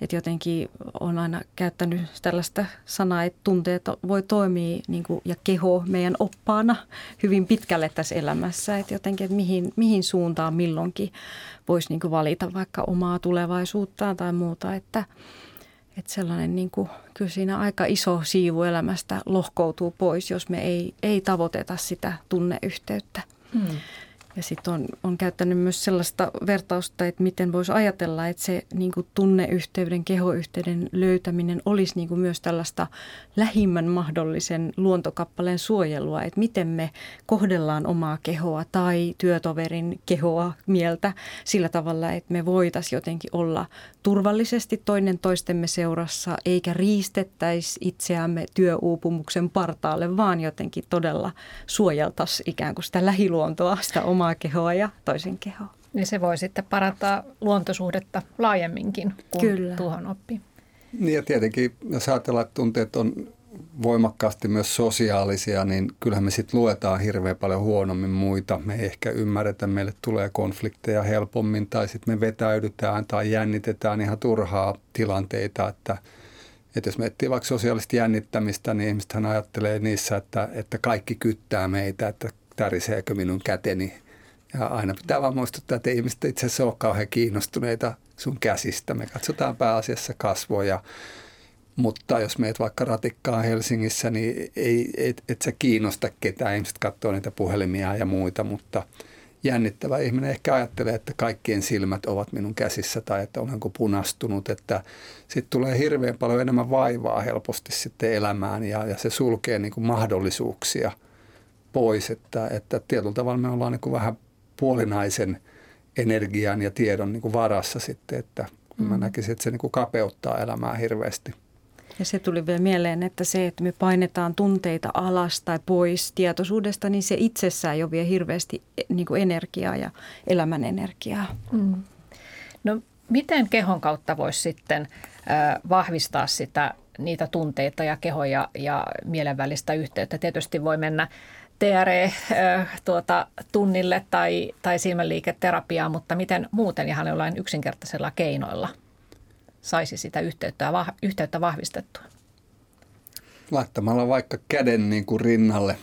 Että jotenkin on aina käyttänyt tällaista sanaa, että tunteet voi toimia niin kuin, ja keho meidän oppaana hyvin pitkälle tässä elämässä. Että jotenkin, että mihin, mihin suuntaan milloinkin voisi niin kuin valita vaikka omaa tulevaisuuttaan tai muuta. Että, että sellainen niin kuin, kyllä siinä aika iso siivu elämästä lohkoutuu pois, jos me ei, ei tavoiteta sitä tunneyhteyttä. 嗯。Ja sitten on, on käyttänyt myös sellaista vertausta, että miten voisi ajatella, että se niin kuin tunneyhteyden, kehoyhteyden löytäminen olisi niin kuin myös tällaista lähimmän mahdollisen luontokappaleen suojelua, että miten me kohdellaan omaa kehoa tai työtoverin kehoa mieltä sillä tavalla, että me voitaisiin jotenkin olla turvallisesti toinen toistemme seurassa, eikä riistettäisi itseämme työuupumuksen partaalle, vaan jotenkin todella suojeltaisiin ikään kuin sitä lähiluontoa, sitä omaa kehoa ja toisen kehoa. Niin se voi sitten parantaa luontosuhdetta laajemminkin, kun Kyllä. tuohon oppii. Niin ja tietenkin, jos ajatellaan, että tunteet on voimakkaasti myös sosiaalisia, niin kyllähän me sitten luetaan hirveän paljon huonommin muita. Me ei ehkä ymmärretä, meille tulee konflikteja helpommin tai sitten me vetäydytään tai jännitetään ihan turhaa tilanteita, että, että jos me etsii vaikka sosiaalista jännittämistä, niin ihmisethän ajattelee niissä, että, että kaikki kyttää meitä, että täriseekö minun käteni Ja aina pitää vaan muistuttaa, että ihmiset itse asiassa ole kauhean kiinnostuneita sun käsistä. Me katsotaan pääasiassa kasvoja, mutta jos meet vaikka ratikkaa Helsingissä, niin ei, et, et sä kiinnosta ketään. Ihmiset katsoo niitä puhelimia ja muita, mutta jännittävä ihminen ehkä ajattelee, että kaikkien silmät ovat minun käsissä tai että olenko punastunut. Että sitten tulee hirveän paljon enemmän vaivaa helposti sitten elämään ja, ja se sulkee niin kuin mahdollisuuksia pois. Että, että tietyllä tavalla me ollaan niin kuin vähän puolinaisen energian ja tiedon niin kuin varassa sitten, että mä mm. näkisin, että se niin kuin kapeuttaa elämää hirveästi. Ja se tuli vielä mieleen, että se, että me painetaan tunteita alas tai pois tietoisuudesta, niin se itsessään jo vie hirveästi e, niin kuin energiaa ja elämän energiaa. Mm. No miten kehon kautta voisi sitten äh, vahvistaa sitä, niitä tunteita ja kehon ja, ja mielen välistä yhteyttä? Tietysti voi mennä TRE äh, tuota, tai, tai silmänliiketerapiaan, mutta miten muuten ihan jollain yksinkertaisella keinoilla – saisi sitä yhteyttä, yhteyttä vahvistettua? Laittamalla vaikka käden niin kuin rinnalle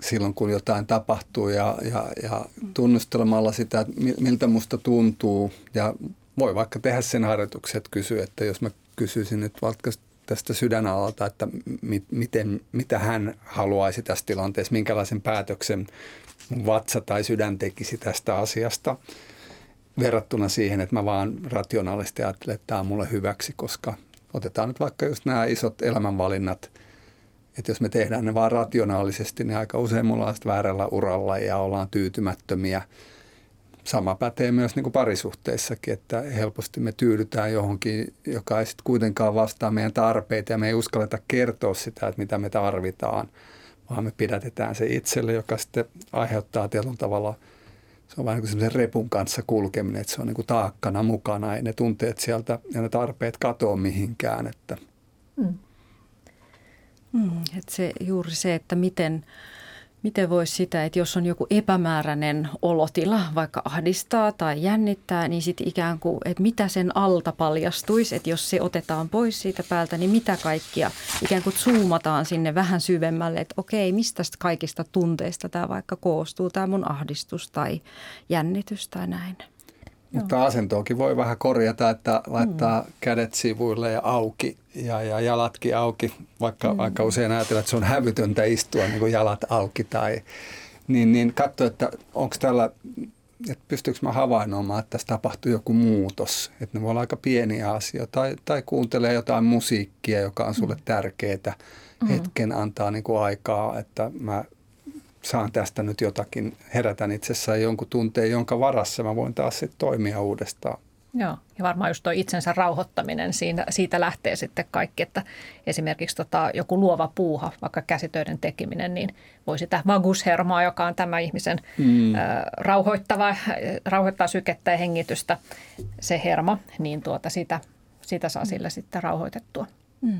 silloin, kun jotain tapahtuu ja, ja, ja tunnustelemalla sitä, miltä musta tuntuu. Ja voi vaikka tehdä sen harjoituksen, että kysyä, että jos mä kysyisin nyt vaikka tästä sydänalalta, että mi, miten, mitä hän haluaisi tässä tilanteessa, minkälaisen päätöksen vatsa tai sydän tekisi tästä asiasta – verrattuna siihen, että mä vaan rationaalisesti ajattelen, että tämä on mulle hyväksi, koska otetaan nyt vaikka just nämä isot elämänvalinnat, että jos me tehdään ne vaan rationaalisesti, niin aika usein mulla on väärällä uralla ja ollaan tyytymättömiä. Sama pätee myös niin kuin parisuhteissakin, että helposti me tyydytään johonkin, joka ei sitten kuitenkaan vastaa meidän tarpeita ja me ei uskalleta kertoa sitä, että mitä me tarvitaan, vaan me pidätetään se itselle, joka sitten aiheuttaa tietyllä tavalla – se on vähän niin kuin repun kanssa kulkeminen, että se on niin kuin taakkana mukana, ei ne tunteet sieltä ja ne tarpeet katoa mihinkään. Että. Mm. Mm, että se, juuri se, että miten, Miten voisi sitä, että jos on joku epämääräinen olotila, vaikka ahdistaa tai jännittää, niin sitten ikään kuin, että mitä sen alta paljastuisi, että jos se otetaan pois siitä päältä, niin mitä kaikkia ikään kuin zoomataan sinne vähän syvemmälle, että okei, mistä kaikista tunteista tämä vaikka koostuu, tämä mun ahdistus tai jännitys tai näin. Mutta asentoakin voi vähän korjata, että laittaa mm. kädet sivuille ja auki ja, ja jalatkin auki, vaikka, mm. vaikka usein ajatellaan, että se on hävytöntä istua niin kuin jalat auki. Tai, niin, niin katso, että onko tällä, että pystyykö mä havainnoimaan, että tässä tapahtuu joku muutos. Että ne voi olla aika pieniä asioita. Tai, tai kuuntelee jotain musiikkia, joka on sulle mm. tärkeää. Mm. Hetken antaa niin kuin aikaa, että mä saan tästä nyt jotakin, herätän itsessään jonkun tunteen, jonka varassa mä voin taas sitten toimia uudestaan. Joo, ja varmaan just tuo itsensä rauhoittaminen, siinä, siitä lähtee sitten kaikki, että esimerkiksi tota, joku luova puuha, vaikka käsitöiden tekeminen, niin voi sitä vagushermoa, joka on tämä ihmisen mm. ä, rauhoittava, rauhoittaa sykettä ja hengitystä, se hermo, niin tuota, sitä, sitä saa sillä sitten rauhoitettua. Mm.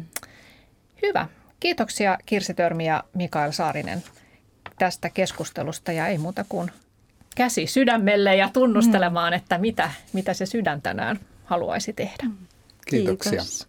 Hyvä. Kiitoksia Kirsi Törmi ja Mikael Saarinen tästä keskustelusta ja ei muuta kuin käsi sydämelle ja tunnustelemaan, mm. että mitä, mitä se sydän tänään haluaisi tehdä. Kiitoksia. Kiitos.